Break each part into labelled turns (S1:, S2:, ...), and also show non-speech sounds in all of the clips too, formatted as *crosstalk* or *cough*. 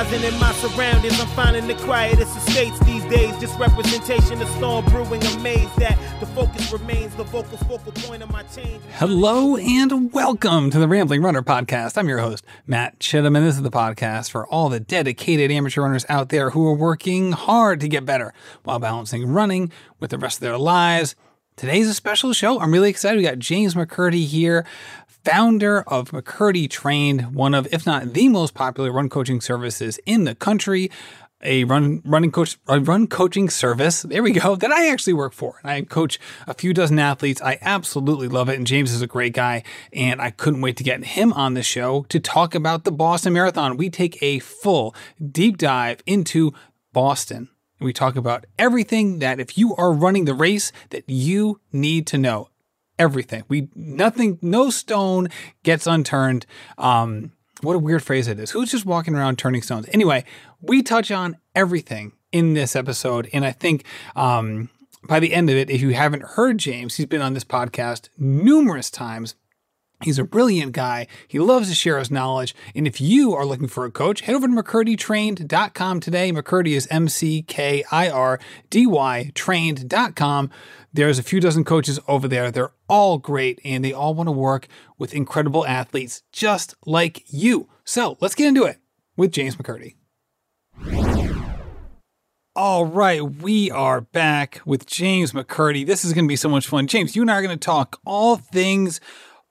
S1: enterprising in my surroundings. I'm finding the quietest estates these days. Just representation of storm brewing. Amazed that the focus remains the vocal focal point of my change.
S2: Hello and welcome to the Rambling Runner podcast. I'm your host, Matt Chittum, and this is the podcast for all the dedicated amateur runners out there who are working hard to get better while balancing running with the rest of their lives. Today's a special show. I'm really excited. We got James McKirdy here, founder of McKirdy Trained, one of, if not the most popular run coaching services in the country. A run running coach a run coaching service. There we go. *laughs* That I actually work for. And I coach a few dozen athletes. I absolutely love it. And James is a great guy. And I couldn't wait to get him on the show to talk about the Boston Marathon. We take a full deep dive into Boston. We talk about everything that if you are running the race that you need to know everything. We nothing, no stone gets unturned. Um, what a weird phrase it is. Who's just walking around turning stones? Anyway, we touch on everything in this episode, and I think um, by the end of it, if you haven't heard James, he's been on this podcast numerous times. He's a brilliant guy. He loves to share his knowledge. And if you are looking for a coach, head over to McKirdyTrained.com today. McKirdy is M C K I R D Y trained.com. There's a few dozen coaches over there. They're all great and they all want to work with incredible athletes just like you. So let's get into it with James McKirdy. All right, we are back with James McKirdy. This is going to be so much fun. James, you and I are going to talk all things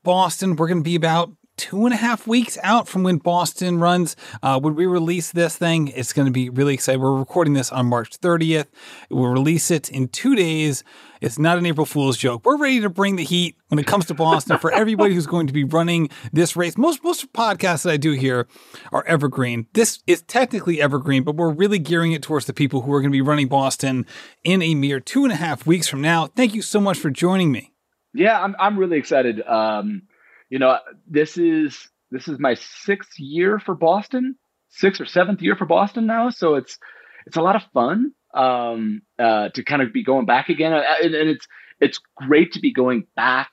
S2: Boston. We're going to be about two and a half weeks out from when Boston runs. Uh, when we release this thing, it's going to be really exciting. We're recording this on March 30th. We'll release it in two days. It's not an April Fool's joke. We're ready to bring the heat when it comes to Boston for everybody who's going to be running this race. Most most podcasts that I do here are evergreen. This is technically evergreen, but we're really gearing it towards the people who are going to be running Boston in a mere two and a half weeks from now. Thank you so much for joining me.
S3: Yeah, I'm I'm really excited. Um, you know, this is this is my sixth year for Boston, sixth or seventh year for Boston now. So it's it's a lot of fun um, uh, to kind of be going back again, uh, and, and it's it's great to be going back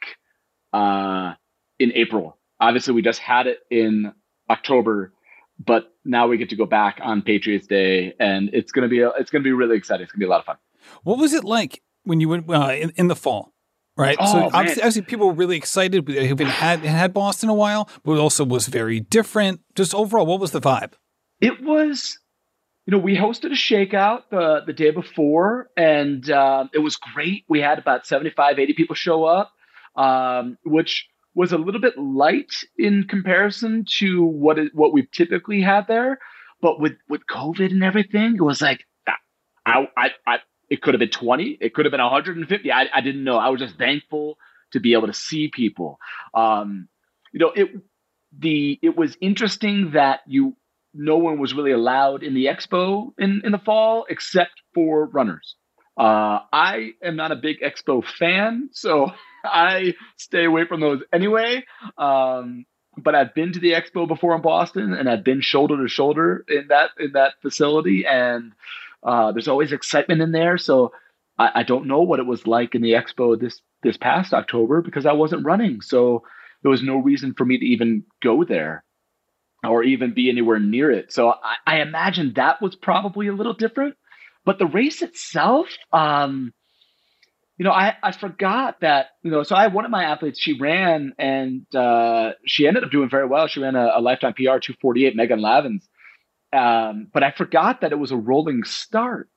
S3: uh, in April. Obviously, we just had it in October, but now we get to go back on Patriots Day, and it's gonna be a, it's gonna be really exciting. It's gonna be a lot of fun.
S2: What was it like when you went uh, in, in the fall? Right.
S3: Oh,
S2: so
S3: man.
S2: obviously, obviously, people were really excited. Been had had Boston a while, but it also was very different. Just overall, what was the vibe?
S3: It was, you know, we hosted a shakeout the the day before, and uh, it was great. We had about 75, 80 people show up, um, which was a little bit light in comparison to what it, what we've typically had there. But with with COVID and everything, it was like I I, I it could have been 20, it could have been 150. I, I didn't know. I was just thankful to be able to see people. Um, you know, it the it was interesting that you no one was really allowed in the expo in, in the fall except for runners. Uh, I am not a big expo fan, so *laughs* I stay away from those anyway. Um, but I've been to the expo before in Boston, and I've been shoulder to shoulder in that in that facility, and uh, there's always excitement in there. So I, I don't know what it was like in the expo this this past October because I wasn't running, so there was no reason for me to even go there or even be anywhere near it. So I, I imagine that was probably a little different. But the race itself, um, you know, I, I forgot that, you know, so I one of my athletes, she ran and uh, she ended up doing very well. She ran a, a lifetime PR 248, Megan Lavins. Um, but I forgot that it was a rolling start.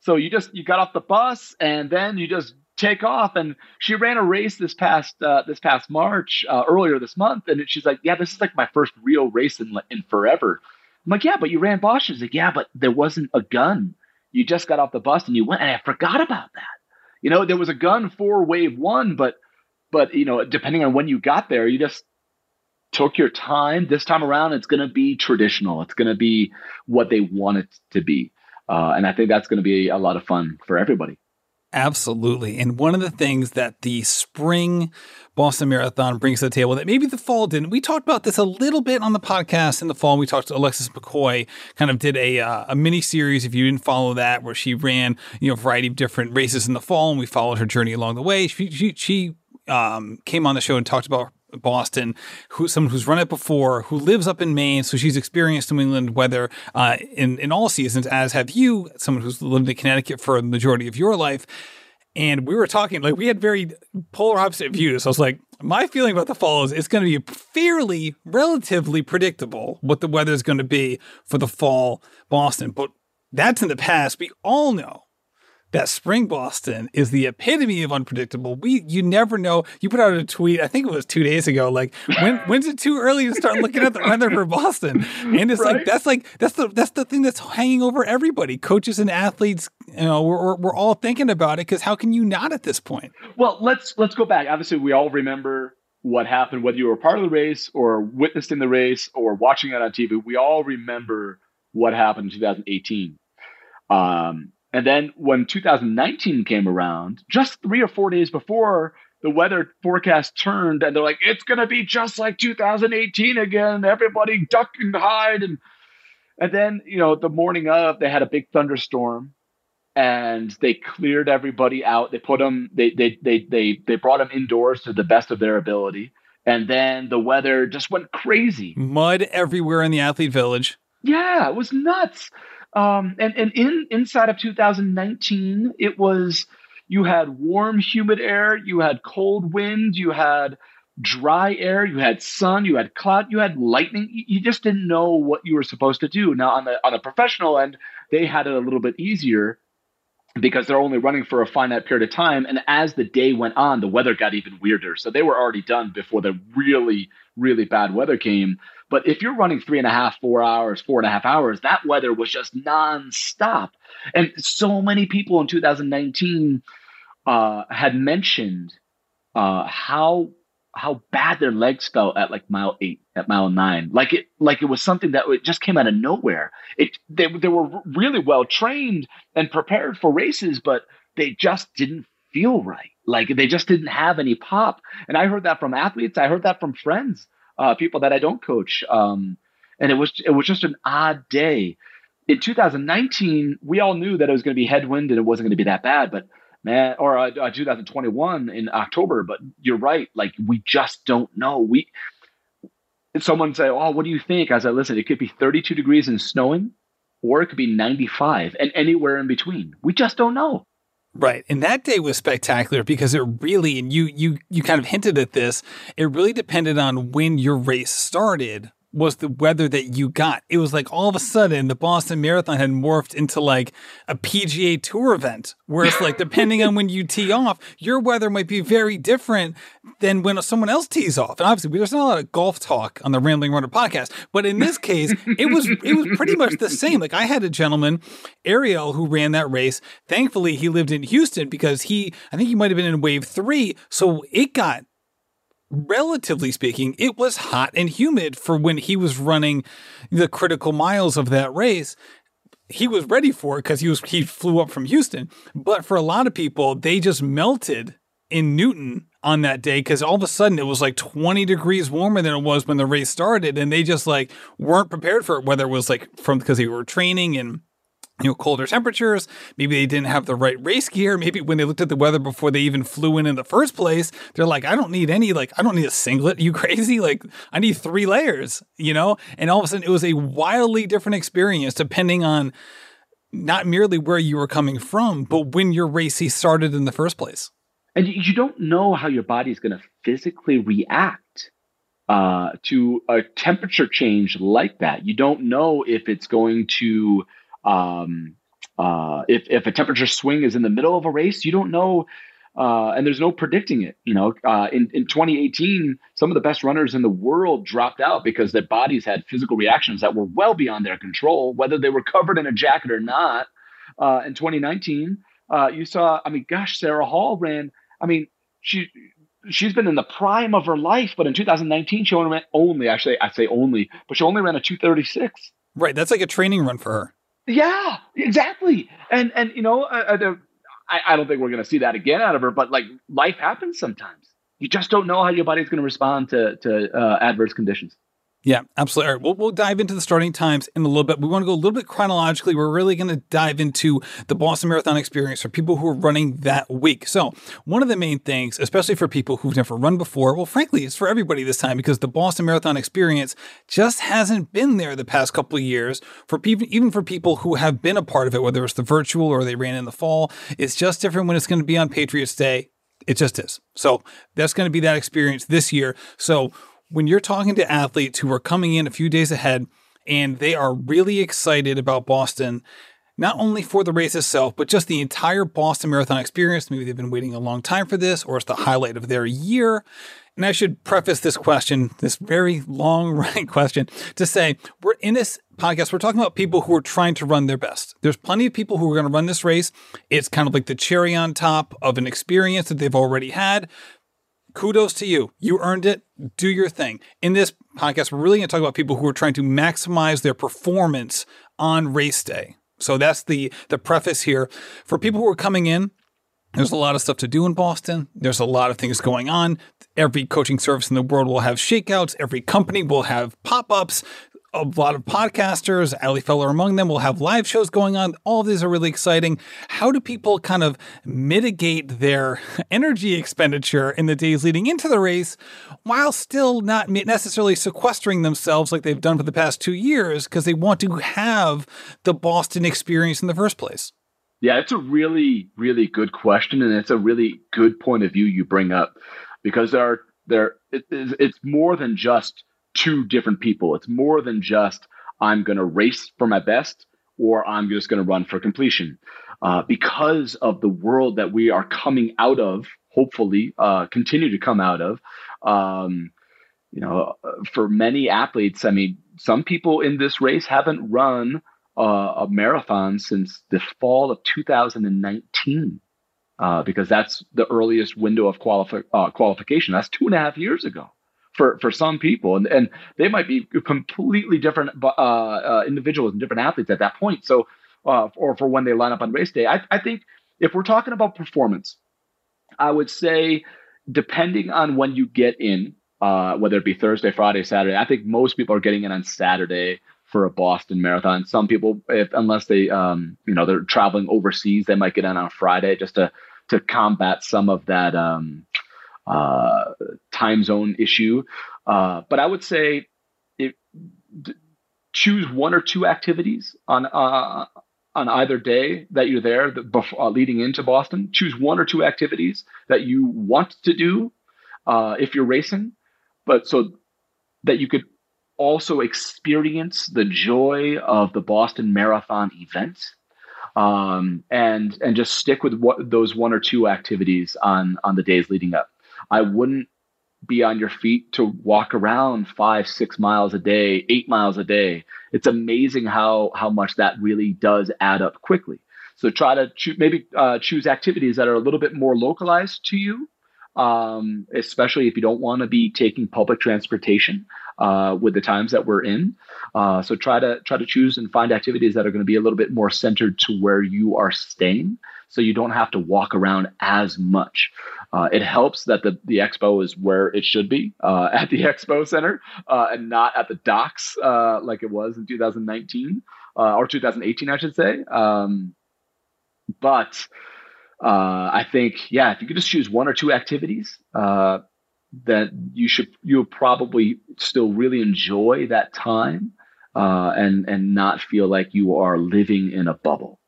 S3: So you just you got off the bus and then you just take off. And she ran a race this past uh, this past March uh, earlier this month, and she's like, "Yeah, this is like my first real race in in forever." I'm like, "Yeah, but you ran Bosch." She's like, "Yeah, but there wasn't a gun. You just got off the bus and you went." And I forgot about that. You know, there was a gun for wave one, but but you know, depending on when you got there, you just took your time. This time around, it's going to be traditional. It's going to be what they want it to be. Uh, and I think that's going to be a lot of fun for everybody.
S2: Absolutely. And one of the things that the spring Boston Marathon brings to the table that maybe the fall didn't, we talked about this a little bit on the podcast in the fall. We talked to Alexis McCoy, kind of did a, uh, a mini series, if you didn't follow that, where she ran, you know, a variety of different races in the fall and we followed her journey along the way. She, she, she um, came on the show and talked about Boston, who someone who's run it before, who lives up in Maine, so she's experienced New England weather uh, in in all seasons, as have you, someone who's lived in Connecticut for the majority of your life. And we were talking like we had very polar opposite views. I was like, my feeling about the fall is it's going to be fairly, relatively predictable what the weather is going to be for the fall Boston, but that's in the past. We all know that spring Boston is the epitome of unpredictable. We you never know. You put out a tweet, I think it was two days ago, like when when's it too early to start looking at the weather for Boston? And it's right? like that's like that's the that's the thing that's hanging over everybody, coaches and athletes. You know, we're we're all thinking about it because how can you not at this point?
S3: Well, let's let's go back. Obviously, we all remember what happened, whether you were part of the race or witnessed in the race or watching it on TV. We all remember what happened in 2018. Um, and then when 2019 came around, just three or four days before, the weather forecast turned and they're like, it's going to be just like 2018 again. Everybody duck and hide. And, and then, you know, the morning of, they had a big thunderstorm and they cleared everybody out. They put them, they, they, they, they, they brought them indoors to the best of their ability. And then the weather just went crazy.
S2: Mud everywhere in the athlete village.
S3: Yeah, it was nuts. Um, and and in inside of 2019, it was you had warm, humid air, you had cold wind, you had dry air, you had sun, you had cloud, you had lightning. You just didn't know what you were supposed to do. Now on the on the professional end, they had it a little bit easier because they're only running for a finite period of time. And as the day went on, the weather got even weirder. So they were already done before the really, really bad weather came. But if you're running three and a half, four hours, four and a half hours, that weather was just nonstop. And so many people in 2019 uh, had mentioned uh, how how bad their legs felt at like mile eight, at mile nine. Like it, like it was something that it just came out of nowhere. It they they were really well trained and prepared for races, but they just didn't feel right. Like they just didn't have any pop. And I heard that from athletes. I heard that from friends uh, people that I don't coach. Um, and it was it was just an odd day. In 2019, we all knew that it was going to be headwind and it wasn't going to be that bad, but man, or uh, uh 2021 in October. But you're right, like we just don't know. We someone say, "Oh, what do you think?" I listen, it could be 32 degrees and snowing, or it could be 95 and anywhere in between. We just don't know.
S2: Right. And that day was spectacular because it really and you you you kind of hinted at this, it really depended on when your race started was the weather that you got. It was like all of a sudden the Boston Marathon had morphed into like a PGA Tour event, where it's like depending on when you tee off, your weather might be very different than when someone else tees off. And obviously, there's not a lot of golf talk on the Rambling Runner podcast, but in this case, it was it was pretty much the same. Like I had a gentleman, Ariel, who ran that race. Thankfully, he lived in Houston because he, I think he might have been in wave three, so it got relatively speaking, it was hot and humid for when he was running the critical miles of that race. He was ready for it because he was he flew up from Houston. But for a lot of people, they just melted in Newton on that day because all of a sudden it was like 20 degrees warmer than it was when the race started, and they just like weren't prepared for it. Whether it was like from because they were training and you know, colder temperatures. Maybe they didn't have the right race gear. Maybe when they looked at the weather before they even flew in in the first place, they're like, I don't need any, like, I don't need a singlet. Are you *laughs* crazy? Like, I need three layers, you know? And all of a sudden, it was a wildly different experience depending on not merely where you were coming from, but when your race started in the first place.
S3: And you don't know how your body is going to physically react uh, to a temperature change like that. You don't know if it's going to um, uh, if, if a temperature swing is in the middle of a race, you don't know, uh, and there's no predicting it. You know, uh, in, in 2018, some of the best runners in the world dropped out because their bodies had physical reactions that were well beyond their control, whether they were covered in a jacket or not. Uh, in 2019, uh, you saw, I mean, gosh, Sarah Hall ran, I mean, she, she's been in the prime of her life, but in 2019, she only ran only, actually, I say only, but she only ran a 236.
S2: Right. That's like a training run for her.
S3: Yeah, exactly. And and you know, uh, uh I, I don't think we're going to see that again out of her. But like life happens sometimes. You just don't know how your body's going to respond to to uh, adverse conditions.
S2: Yeah, absolutely. All right, we'll, we'll dive into the starting times in a little bit. We want to go a little bit chronologically. We're really going to dive into the Boston Marathon experience for people who are running that week. So, one of the main things, especially for people who've never run before, well, frankly, it's for everybody this time because the Boston Marathon experience just hasn't been there the past couple of years. For people, even for people who have been a part of it, whether it's the virtual or they ran in the fall, it's just different when it's going to be on Patriots Day. It just is. So that's going to be that experience this year. So when you're talking to athletes who are coming in a few days ahead and they are really excited about Boston, not only for the race itself, but just the entire Boston Marathon experience. Maybe they've been waiting a long time for this, or it's the highlight of their year. And I should preface this question, this very long *laughs* running question, to say we're in this podcast, we're talking about people who are trying to run their best. There's plenty of people who are going to run this race. It's kind of like the cherry on top of an experience that they've already had kudos to you. You earned it. Do your thing. In this podcast, we're really going to talk about people who are trying to maximize their performance on race day. So that's the the preface here. For people who are coming in, there's a lot of stuff to do in Boston. There's a lot of things going on. Every coaching service in the world will have shakeouts. Every company will have pop ups a lot of podcasters, Ali Feller among them, will have live shows going on. All of these are really exciting. How do people kind of mitigate their *laughs* energy expenditure in the days leading into the race while still not necessarily sequestering themselves like they've done for the past two years because they want to have the Boston experience in the first place?
S3: Yeah, it's a really, really good question, and it's a really good point of view you bring up because there are there it, it's more than just two different people. It's more than just I'm going to race for my best or I'm just going to run for completion. Uh, because of the world that we are coming out of, hopefully, uh, continue to come out of. Um, you know, for many athletes, I mean, some people in this race haven't run uh, a marathon since the fall of 2019. Uh, because that's the earliest window of qualifi- uh, qualification. That's two and a half years ago for for some people, and and they might be completely different uh, uh, individuals and different athletes at that point. So, uh, or for when they line up on race day, I, I think if we're talking about performance, I would say depending on when you get in, uh, whether it be Thursday, Friday, Saturday, I think most people are getting in on Saturday for a Boston Marathon. Some people, if unless they, um, you know, they're traveling overseas, they might get in on Friday just to to combat some of that. Um, uh, time zone issue. Uh, but I would say it, d- choose one or two activities on uh, on either day that you're there before, uh, leading into Boston. Choose one or two activities that you want to do uh, if you're racing, but so that you could also experience the joy of the Boston Marathon event um, and and just stick with what those one or two activities on on the days leading up. I wouldn't be on your feet to walk around five, six miles a day, eight miles a day. It's amazing how how much that really does add up quickly. So try to cho- maybe uh, choose activities that are a little bit more localized to you, um, especially if you don't want to be taking public transportation uh, with the times that we're in. Uh, so try to try to choose and find activities that are going to be a little bit more centered to where you are staying so you don't have to walk around as much. Uh, it helps that the, the expo is where it should be uh, *laughs* at the expo center uh, and not at the docks uh, like it was in 2019 uh, or 2018, I should say. Um, but uh, I think, yeah, if you could just choose one or two activities, that you should you'll probably still really enjoy that time and and not feel like you are living in a bubble.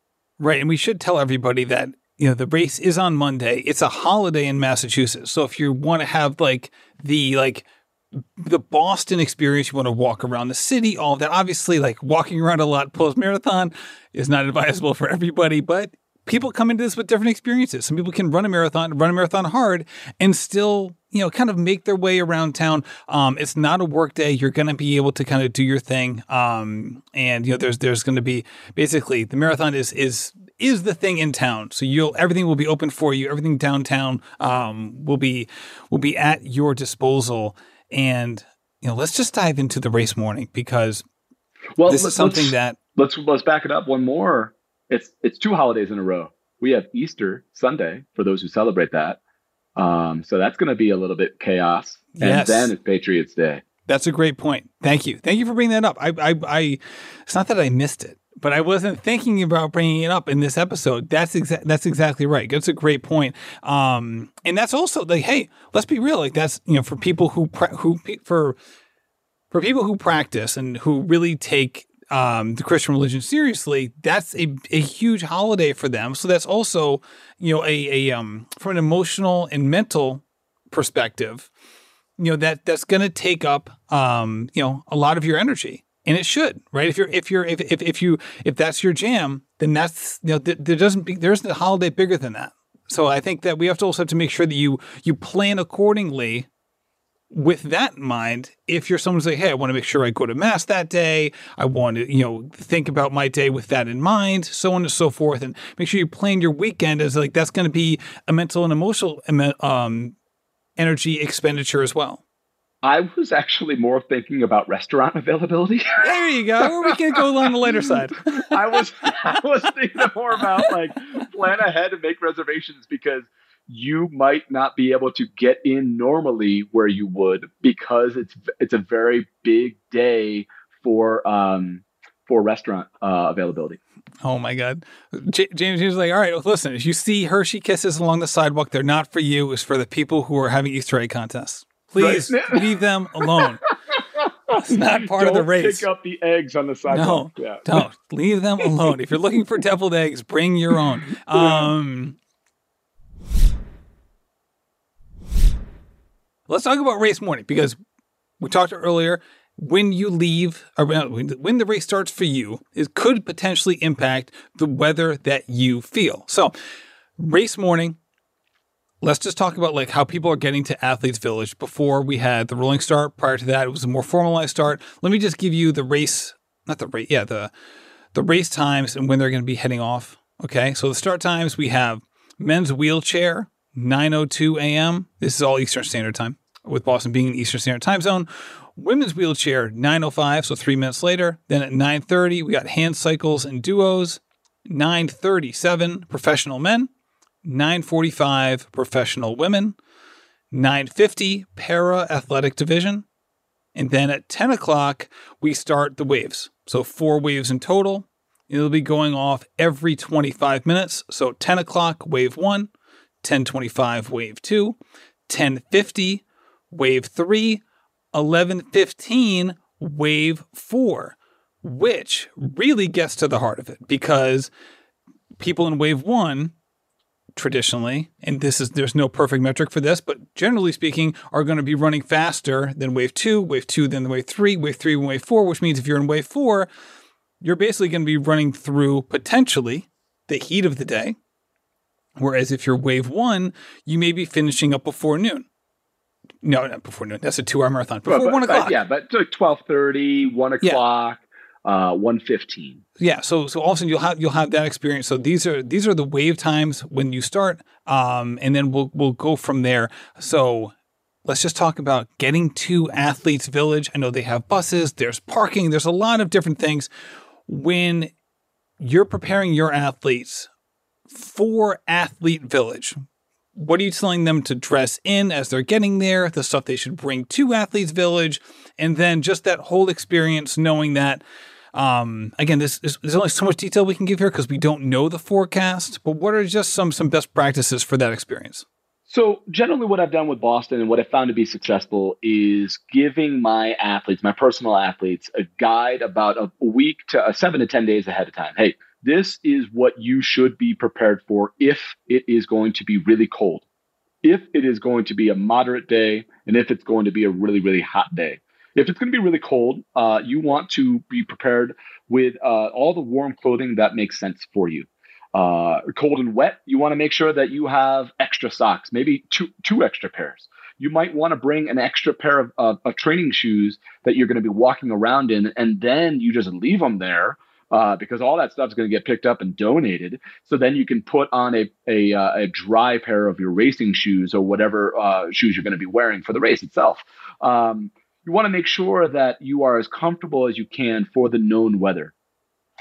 S2: Right. And we should tell everybody that, you know, the race is on Monday. It's a holiday in Massachusetts. So if you want to have like the like the Boston experience, you want to walk around the city, all that. Obviously, like walking around a lot post marathon is not *laughs* advisable for everybody, but people come into this with different experiences. Some people can run a marathon, run a marathon hard, and still, you know, kind of make their way around town. Um, it's not a work day. You're going to be able to kind of do your thing. Um, and you know, there's there's going to be basically the marathon is is is the thing in town. So you'll everything will be open for you. Everything downtown um, will be will be at your disposal. And you know, let's just dive into the race morning because well, this is something that
S3: let's let's back it up one more it's it's two holidays in a row. We have Easter Sunday for those who celebrate that. Um, so that's going to be a little bit chaos, and yes. then it's Patriots Day.
S2: That's a great point. Thank you. Thank you for bringing that up. I, I, I it's not that I missed it, but I wasn't thinking about bringing it up in this episode. That's exactly that's exactly right. That's a great point. Um, and that's also like, hey, let's be real. Like that's you know for people who pra- who for for people who practice and who really take um, the Christian religion seriously, that's a, a huge holiday for them. So that's also, you know, a, a um, from an emotional and mental perspective, you know, that that's going to take up, um, you know, a lot of your energy and it should, right? If you're, if you're, if, if, if you, if that's your jam, then that's, you know, th- there doesn't be, there isn't a holiday bigger than that. So I think that we have to also have to make sure that you, you plan accordingly with that in mind, if you're someone who's like, hey, I want to make sure I go to mass that day, I want to, you know, think about my day with that in mind, so on and so forth, and make sure you plan your weekend as like that's going to be a mental and emotional um, energy expenditure as well.
S3: I was actually more thinking about restaurant availability.
S2: there you go. we can go along the lighter side. *laughs*
S3: I was I was thinking more about like plan ahead and make reservations because you might not be able to get in normally where you would because it's it's a very big day for um for restaurant uh, availability.
S2: Oh my God, J- James was like, "All right, well, listen. If you see Hershey kisses along the sidewalk, they're not for you. It's for the people who are having Easter egg contests. Please right. *laughs* leave them alone. It's not part
S3: don't
S2: of the race.
S3: Pick up the eggs on the sidewalk.
S2: No, yeah. don't leave them alone. If you're looking for deviled eggs, bring your own. *laughs* Um, Let's talk about race morning because we talked earlier. When you leave, uh, when the race starts for you, it could potentially impact the weather that you feel. So, race morning, let's just talk about like how people are getting to athletes village before we had the rolling start prior to that it was a more formalized start let me just give you the race not the race yeah the the race times and when they're going to be heading off okay so the start times we have men's wheelchair 9:02 a.m. This is all Eastern Standard Time, with Boston being in Eastern Standard Time Zone. Women's wheelchair 9:05, so three minutes later. Then at 9:30, we got hand cycles and duos. 9:37, professional men. 9:45, professional women. 9:50, para athletic division. And then at 10 o'clock, we start the waves. So four waves in total. It'll be going off every 25 minutes. So 10 o'clock, wave one. 1025 wave 2, 1050 wave 3, 1115 wave 4, which really gets to the heart of it because people in wave 1 traditionally, and this is there's no perfect metric for this, but generally speaking, are going to be running faster than wave two, wave two, then wave three, wave three, wave four, which means if you're in wave four, you're basically going to be running through potentially the heat of the day, Whereas if you're wave one, you may be finishing up before noon. No, not before noon. That's a two hour marathon. Before
S3: but, but,
S2: one o'clock.
S3: But yeah, but like 1230, 1 o'clock, yeah. uh, 115.
S2: Yeah. So so all of a sudden you'll have you'll have that experience. So these are these are the wave times when you start. Um, and then we'll we'll go from there. So let's just talk about getting to Athletes Village. I know they have buses, there's parking, there's a lot of different things. When you're preparing your athletes for Athlete Village. What are you telling them to dress in as they're getting there, the stuff they should bring to Athletes Village, and then just that whole experience knowing that um, again, this is, there's only so much detail we can give here because we don't know the forecast. But what are just some some best practices for that experience?
S3: So generally, what I've done with Boston and what I found to be successful is giving my athletes, my personal athletes, a guide about a week to a seven to ten days ahead of time. Hey, this is what you should be prepared for if it is going to be really cold, if it is going to be a moderate day, and if it's going to be a really, really hot day. If it's going to be really cold, uh, you want to be prepared with uh, all the warm clothing that makes sense for you. Uh, cold and wet, you want to make sure that you have extra socks, maybe two two extra pairs. You might want to bring an extra pair of, of training shoes that you're going to be walking around in, and then you just leave them there uh, because all that stuff is going to get picked up and donated. So then you can put on a a, uh, a dry pair of your racing shoes or whatever uh, shoes you're going to be wearing for the race itself. Um, you want to make sure that you are as comfortable as you can for the known weather.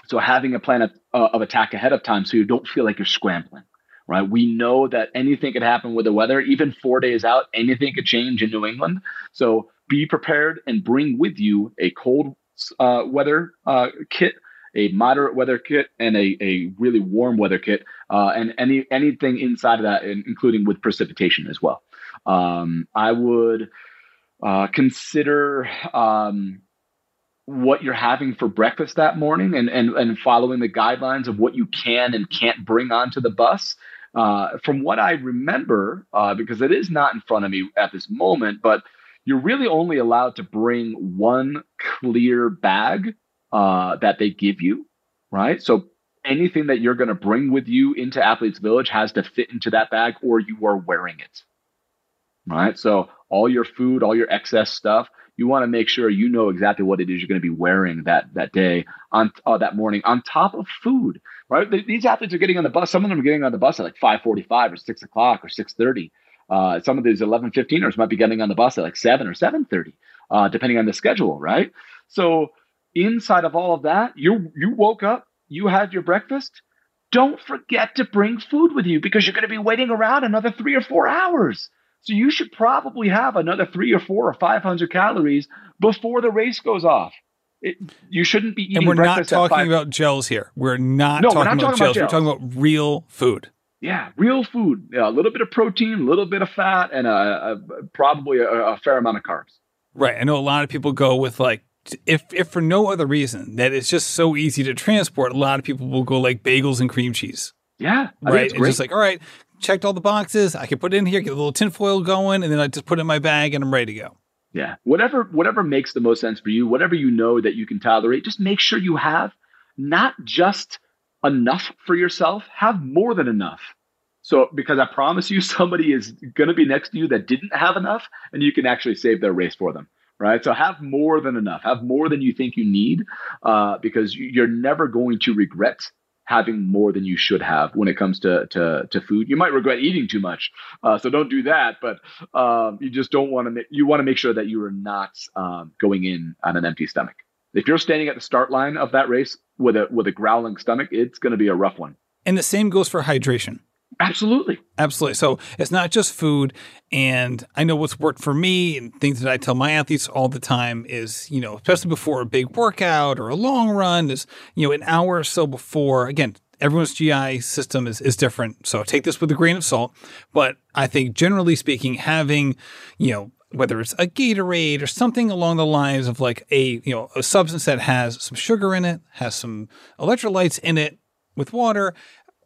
S3: So having a plan of, uh, of attack ahead of time, so you don't feel like you're scrambling right? We know that anything could happen with the weather. Even four days out, anything could change in New England. So be prepared and bring with you a cold uh, weather uh, kit, a moderate weather kit, and a, a really warm weather kit, uh, and any anything inside of that, including with precipitation as well. Um, I would uh, consider um, what you're having for breakfast that morning and, and, and following the guidelines of what you can and can't bring onto the bus. Uh, from what I remember, uh, because it is not in front of me at this moment, but you're really only allowed to bring one clear bag uh, that they give you, right? So anything that you're going to bring with you into Athletes Village has to fit into that bag or you are wearing it, right? So all your food, all your excess stuff, you want to make sure you know exactly what it is you're going to be wearing that that day on uh, that morning on top of food right these athletes are getting on the bus some of them are getting on the bus at like 5.45 or 6 o'clock or 6.30 uh, some of these 11 15ers might be getting on the bus at like 7 or 7.30 uh, depending on the schedule right so inside of all of that you you woke up you had your breakfast don't forget to bring food with you because you're going to be waiting around another three or four hours so you should probably have another three or four or 500 calories before the race goes off. It, you shouldn't be eating.
S2: And we're not talking about gels here. We're not, no, talking, we're not about talking gels. about gels. We're talking about real food.
S3: Yeah, real food. Yeah, a little bit of protein, a little bit of fat, and a, a probably a, a fair amount of carbs.
S2: Right. I know a lot of people go with like if if for no other reason that it's just so easy to transport, a lot of people will go like bagels and cream cheese.
S3: Yeah,
S2: I right. It's, just like all right, checked all the boxes. I can put it in here, get a little tinfoil going, and then I just put it in my bag and I'm ready to go.
S3: Yeah. Whatever whatever makes the most sense for you, whatever you know that you can tolerate, just make sure you have not just enough for yourself, have more than enough. So because I promise you *laughs* somebody is going to be next to you that didn't have enough and you can actually save their race for them. Right. So have more than enough, have more than you think you need, uh, because you're never going to regret having more than you should have when it comes to to, to food. You might regret eating too much, uh, so don't do that. But um, you just don't want to. you want to make sure that you are not um, going in on an empty stomach. If you're standing at the start line of that race with a with a growling stomach, it's going to be a rough one.
S2: And the same goes for hydration.
S3: Absolutely.
S2: Absolutely. So it's not just food. And I know what's worked for me and things that I tell my athletes all the time is, you know, especially before a big workout or a long run, is, you know, an hour or so before, again, everyone's GI system is, is different. So take this with a grain of salt. But I think generally speaking, having, you know, whether it's a Gatorade or something along the lines of like a, you know, a substance that has some sugar in it, has some electrolytes in it with water,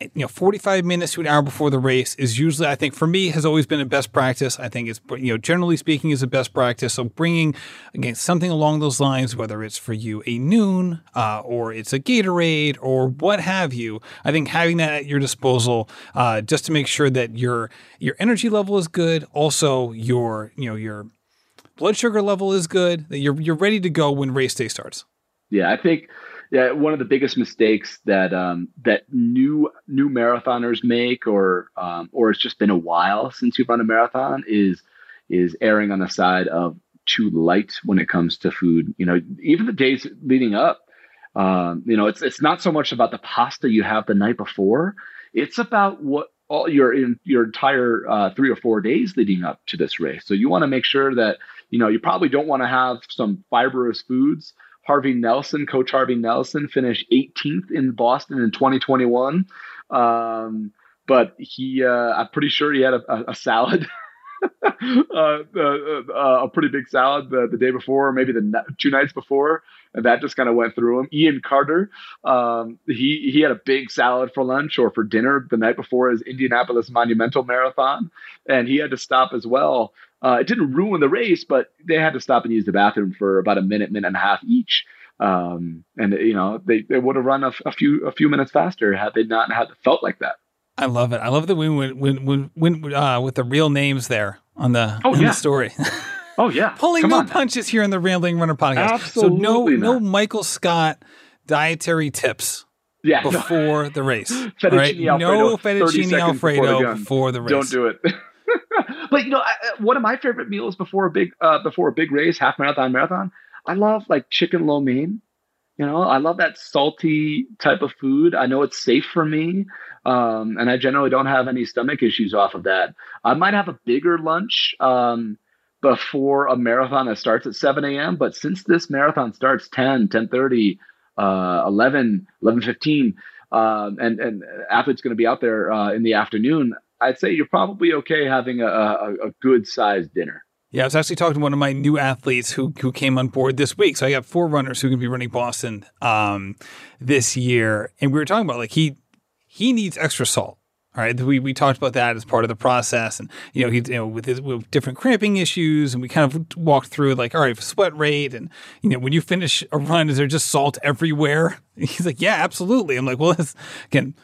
S2: you know 45 minutes to an hour before the race is usually i think for me has always been a best practice. I think it's you know generally speaking is a best practice. So bringing again something along those lines whether it's for you a Nuun uh, or it's a gatorade or what have you i think having that at your disposal uh, just to make sure that your your energy level is good. Also your you know your blood sugar level is good that you're you're ready to go when race day starts.
S3: Yeah i think one of the biggest mistakes that um, that new new marathoners make, or um, or it's just been a while since you've run a marathon, is is erring on the side of too light when it comes to food. You know, even the days leading up, um, you know, it's it's not so much about the pasta you have the night before. It's about what all your in your entire uh, three or four days leading up to this race. So you want to make sure that you know you probably don't want to have some fibrous foods Harvey Nelson, Coach Harvey Nelson, finished 18th in Boston in 2021. Um, but he, uh, I'm pretty sure he had a, a salad, *laughs* uh, uh, uh, a pretty big salad the, the day before, maybe the two nights before, and that just kind of went through him. Ian Carter, um, he he had a big salad for lunch or for dinner the night before his Indianapolis Monumental Marathon, and he had to stop as well uh, it didn't ruin the race, but they had to stop and use the bathroom for about a minute, minute and a half each. Um, and you know, they, they would have run a, a, few a few minutes faster had they not had felt like that.
S2: I love it. I love that we went when when when uh, with the real names there on the oh, yeah. the story. *laughs*
S3: oh yeah,
S2: pulling Come no on. punches here in the Rambling Runner podcast.
S3: Absolutely
S2: so no
S3: not.
S2: no Michael Scott dietary tips.
S3: Yeah,
S2: before no. the race. *laughs*
S3: fettuccine right? Alfredo,
S2: no fettuccine Alfredo before before the race.
S3: Don't do it. *laughs* *laughs* but you know, I, one of my favorite meals before a big uh, before a big race, half marathon, marathon. I love like chicken lo mein You know, I love that salty type of food. I know it's safe for me. Um, and I generally don't have any stomach issues off of that. I might have a bigger lunch um, before a marathon that starts at 7 a.m. But since this marathon starts 10, 10.30, uh, 11, 11.15, um, and, and athletes going to be out there uh, in the afternoon, I'd say you're probably okay having a, a, a good sized dinner.
S2: Yeah, I was actually talking to one of my new athletes who who came on board this week. So I got four runners who can be running Boston um, this year, and we were talking about like he he needs extra salt. All right, we, we talked about that as part of the process, and you know he you know with his with different cramping issues, and we kind of walked through like all right, sweat rate, and you know when you finish a run, is there just salt everywhere? *laughs* He's like, yeah, absolutely. I'm like, well, again,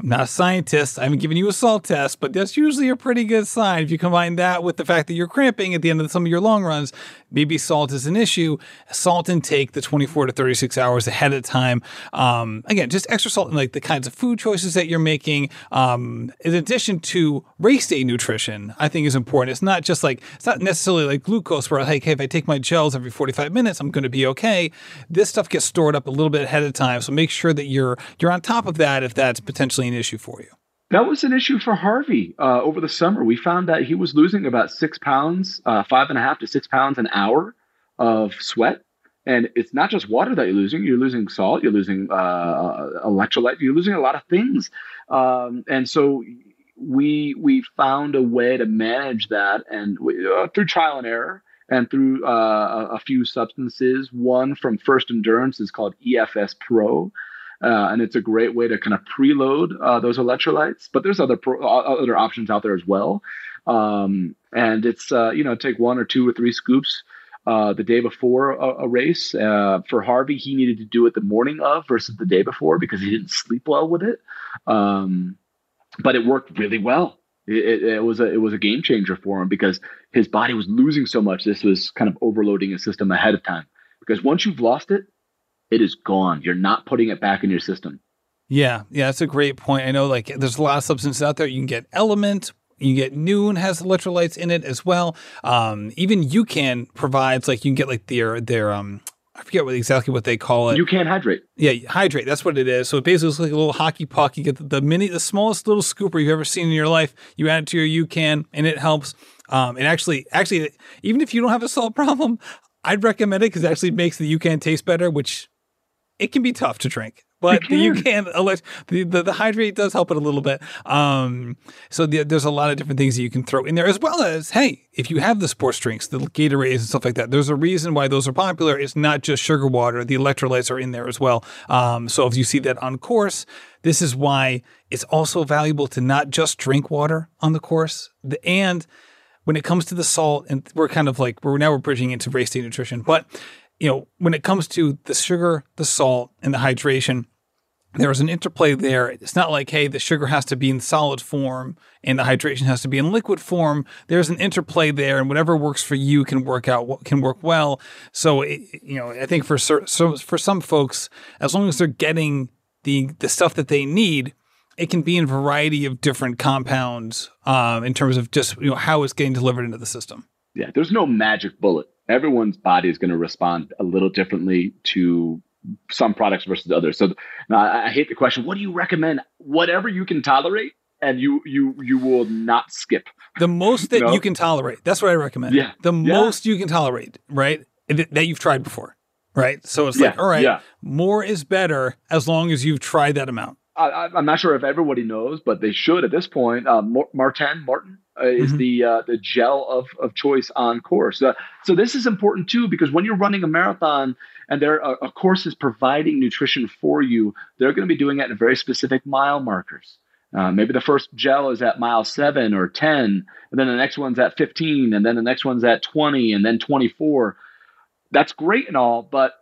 S2: I'm not a scientist. I haven't given you a salt test, but that's usually a pretty good sign. If you combine that with the fact that you're cramping at the end of some of your long runs, maybe salt is an issue. Salt intake the 24 to 36 hours ahead of time. Um, again, just extra salt in like the kinds of food choices that you're making. Um, in addition to race day nutrition, I think is important. It's not just like it's not necessarily like glucose where like, hey, if I take my gels every 45 minutes, I'm going to be okay. This stuff gets stored up a little bit ahead of time, so make sure that you're you're on top of that if that's potentially an issue for you?
S3: That was an issue for Harvey uh, over the summer. We found that he was losing about six pounds, uh, five and a half to six pounds an hour of sweat. And it's not just water that you're losing. You're losing salt. You're losing uh, electrolyte. You're losing a lot of things. Um, and so we we found a way to manage that, and we, uh, through trial and error, and through uh, a few substances. One from First Endurance is called EFS Pro uh, and it's a great way to kind of preload uh, those electrolytes. But there's other pro- other options out there as well. Um, and it's uh, you know take one or two or three scoops uh, the day before a, a race. Uh, for Harvey, he needed to do it the morning of versus the day before because he didn't sleep well with it. Um, but it worked really well. It, it, it, was a it was a game changer for him because his body was losing so much. This was kind of overloading his system ahead of time. Because once you've lost it, it is gone. You're not putting it back in your system.
S2: Yeah, yeah, that's a great point. I know like there's a lot of substances out there. You can get Element, you get Nuun has electrolytes in it as well. Um, even UCAN provides like you can get like their their um I forget what exactly what they call it.
S3: UCAN hydrate.
S2: Yeah, hydrate. That's what it is. So it basically looks like a little hockey puck. You get the, the mini, the smallest little scooper you've ever seen in your life. You add it to your UCAN, and it helps. Um, and actually, actually, even if you don't have a salt problem, I'd recommend it because it actually makes the UCAN taste better, which it can be tough to drink but you can elect the, the, the hydrate does help it a little bit. Um, so the, there's a lot of different things that you can throw in there, as well as hey, if you have the sports drinks, the Gatorades and stuff like that, there's a reason why those are popular. It's not just sugar water; the electrolytes are in there as well. Um, so if you see that on course, this is why it's also valuable to not just drink water on the course, the, and when it comes to the salt, and we're kind of like we're now we're bridging into race day nutrition, but you know, when it comes to the sugar, the salt, and the hydration, there is an interplay there. It's not like, hey, the sugar has to be in solid form and the hydration has to be in liquid form. There's an interplay there, and whatever works for you can work out can work well. So, it, you know, I think for so for some folks, as long as they're getting the the stuff that they need, it can be in a variety of different compounds um, in terms of just you know how it's getting delivered into the system.
S3: Yeah, there's no magic bullet everyone's body is going to respond a little differently to some products versus others. So I, I hate the question. What do you recommend? Whatever you can tolerate, and you you you will not skip.
S2: The most that you, know? you can tolerate. That's what I recommend.
S3: Yeah.
S2: The
S3: yeah.
S2: most you can tolerate, right? That you've tried before, right? So it's yeah. like, all right, yeah. more is better as long as you've tried that amount.
S3: I, am not sure if everybody knows, but they should at this point. Uh, Maurten, Martin uh, is mm-hmm. the uh, the gel of, of choice on course. Uh, so this is important too because when you're running a marathon and there a, a course is providing nutrition for you, they're going to be doing it in very specific mile markers. Uh, maybe the first gel is at mile seven or ten, and then the next one's at 15, and then the next one's at 20, and then 24. That's great and all, but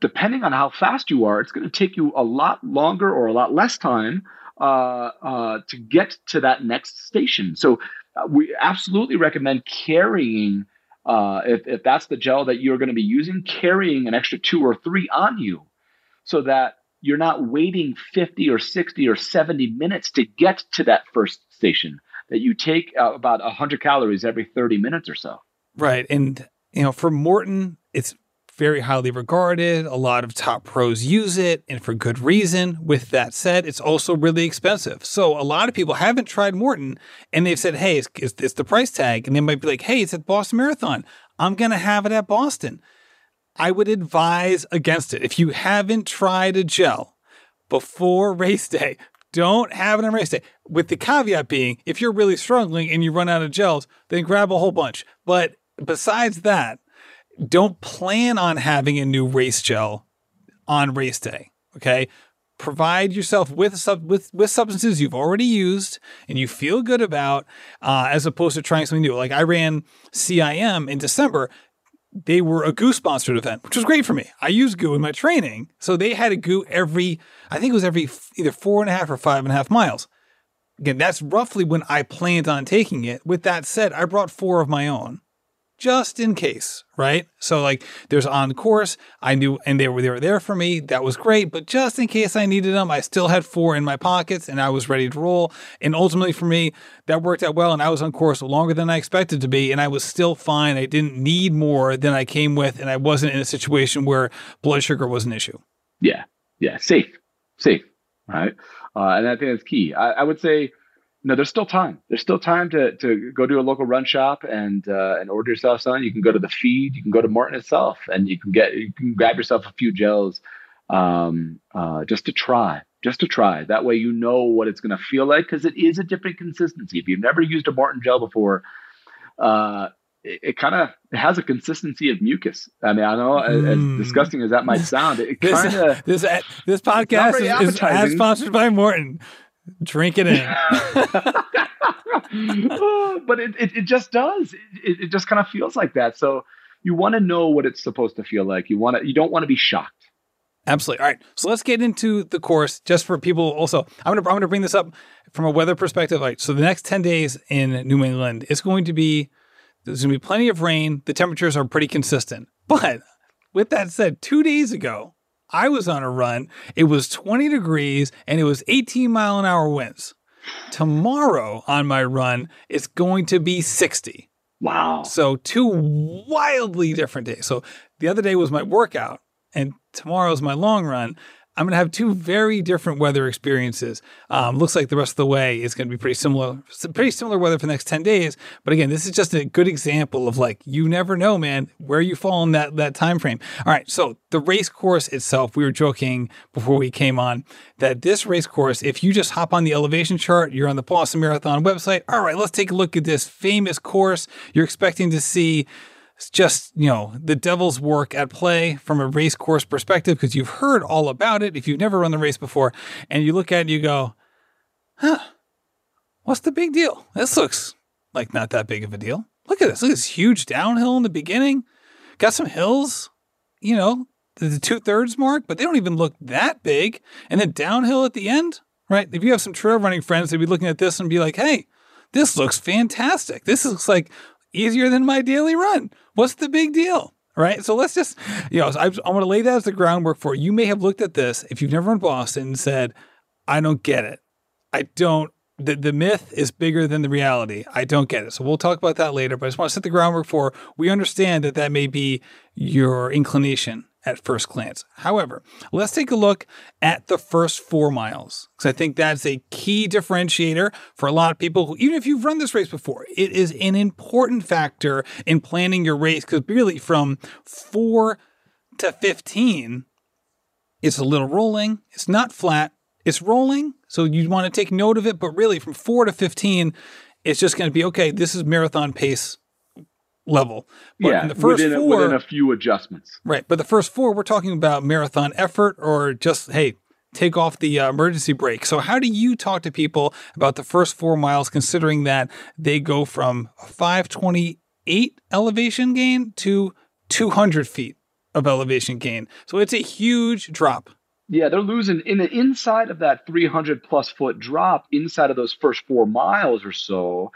S3: depending on how fast you are, it's going to take you a lot longer or a lot less time uh, uh, to get to that next station. So uh, we absolutely recommend carrying, uh, if, if that's the gel that you're going to be using, carrying an extra two or three on you so that you're not waiting 50 or 60 or 70 minutes to get to that first station, that you take uh, about 100 calories every 30 minutes or so.
S2: Right. And, you know, for Maurten it's very highly regarded. A lot of top pros use it, and for good reason. With that said, it's also really expensive. So a lot of people haven't tried Maurten, and they've said, "Hey, it's, it's, it's the price tag," and they might be like, "Hey, it's at Boston Marathon. I'm gonna have it at Boston." I would advise against it. If you haven't tried a gel before race day, don't have it on race day. With the caveat being, if you're really struggling and you run out of gels, then grab a whole bunch. But besides that, don't plan on having a new race gel on race day. Okay. Provide yourself with sub- with with substances you've already used and you feel good about, uh, as opposed to trying something new. Like I ran CIM in December. They were a GU sponsored event, which was great for me. I use GU in my training, so they had a GU every. I think it was every either four and a half or five and a half miles. Again, that's roughly when I planned on taking it. With that said, I brought four of my own just in case, right? So like there's on course, I knew and they were they were there for me. That was great, but just in case I needed them, I still had four in my pockets and I was ready to roll. And ultimately for me, that worked out well and I was on course longer than I expected to be and I was still fine. I didn't need more than I came with and I wasn't in a situation where blood sugar was an issue.
S3: Yeah. Yeah, safe. Safe, right? Uh, and I think that's key. I, I would say no, there's still time. There's still time to to go to a local run shop and uh, and order yourself something. You can go to the feed. You can go to Maurten itself, and you can get you can grab yourself a few gels, um, uh, just to try, just to try. That way, you know what it's going to feel like because it is a different consistency. If you've never used a Maurten gel before, uh, it, it kind of has a consistency of mucus. I mean, I know mm. as, disgusting as that might *laughs* sound, it kind of
S2: this, this this podcast is, is as sponsored by Maurten. Drink it in. *laughs*
S3: but it, it, it, just does. It, it just kind of feels like that. So you want to know what it's supposed to feel like. You want to. You don't want to be shocked.
S2: Absolutely. All right. So let's get into the course just for people. Also, I'm gonna I'm gonna bring this up from a weather perspective. Like, so the next ten days in New England, it's going to be there's gonna be plenty of rain. The temperatures are pretty consistent. But with that said, two days ago, I was on a run. It was 20 degrees and it was 18 mile an hour winds. Tomorrow on my run, it's going to be 60.
S3: Wow.
S2: So, two wildly different days. So, the other day was my workout, and tomorrow's my long run. I'm going to have two very different weather experiences. Um, looks like the rest of the way is going to be pretty similar, pretty similar weather for the next 10 days. But again, this is just a good example of like, you never know, man, where you fall in that, that time frame. All right. So the race course itself, we were joking before we came on that this race course, if you just hop on the elevation chart, you're on the Boston Marathon website. All right, let's take a look at this famous course. You're expecting to see it's just, you know, the devil's work at play from a race course perspective because you've heard all about it if you've never run the race before. And you look at it and you go, huh, what's the big deal? This looks like not that big of a deal. Look at this. Look at this huge downhill in the beginning. Got some hills, you know, the two thirds mark, but they don't even look that big. And then downhill at the end, right? If you have some trail running friends, they'd be looking at this and be like, hey, this looks fantastic. This looks like easier than my daily run. What's the big deal? Right. So let's just, you know, I, I want to lay that as the groundwork for you. may have looked at this if you've never run Boston and said, I don't get it. I don't, the, the myth is bigger than the reality. I don't get it. So we'll talk about that later, but I just want to set the groundwork for we understand that that may be your inclination at first glance. However, let's take a look at the first four miles because I think that's a key differentiator for a lot of people who, even if you've run this race before, it is an important factor in planning your race because really from four to 15, it's a little rolling, it's not flat, it's rolling. So you want to take note of it, but really from four to 15, it's just going to be okay, this is marathon pace level.
S3: But yeah, the first within, four, within a few adjustments.
S2: Right. But the first four, we're talking about marathon effort or just, hey, take off the uh, emergency brake. So, how do you talk to people about the first four miles, considering that they go from 528 elevation gain to 200 feet of elevation gain? So, it's a huge drop.
S3: Yeah, they're losing in the inside of that 300 plus foot drop, inside of those first four miles or so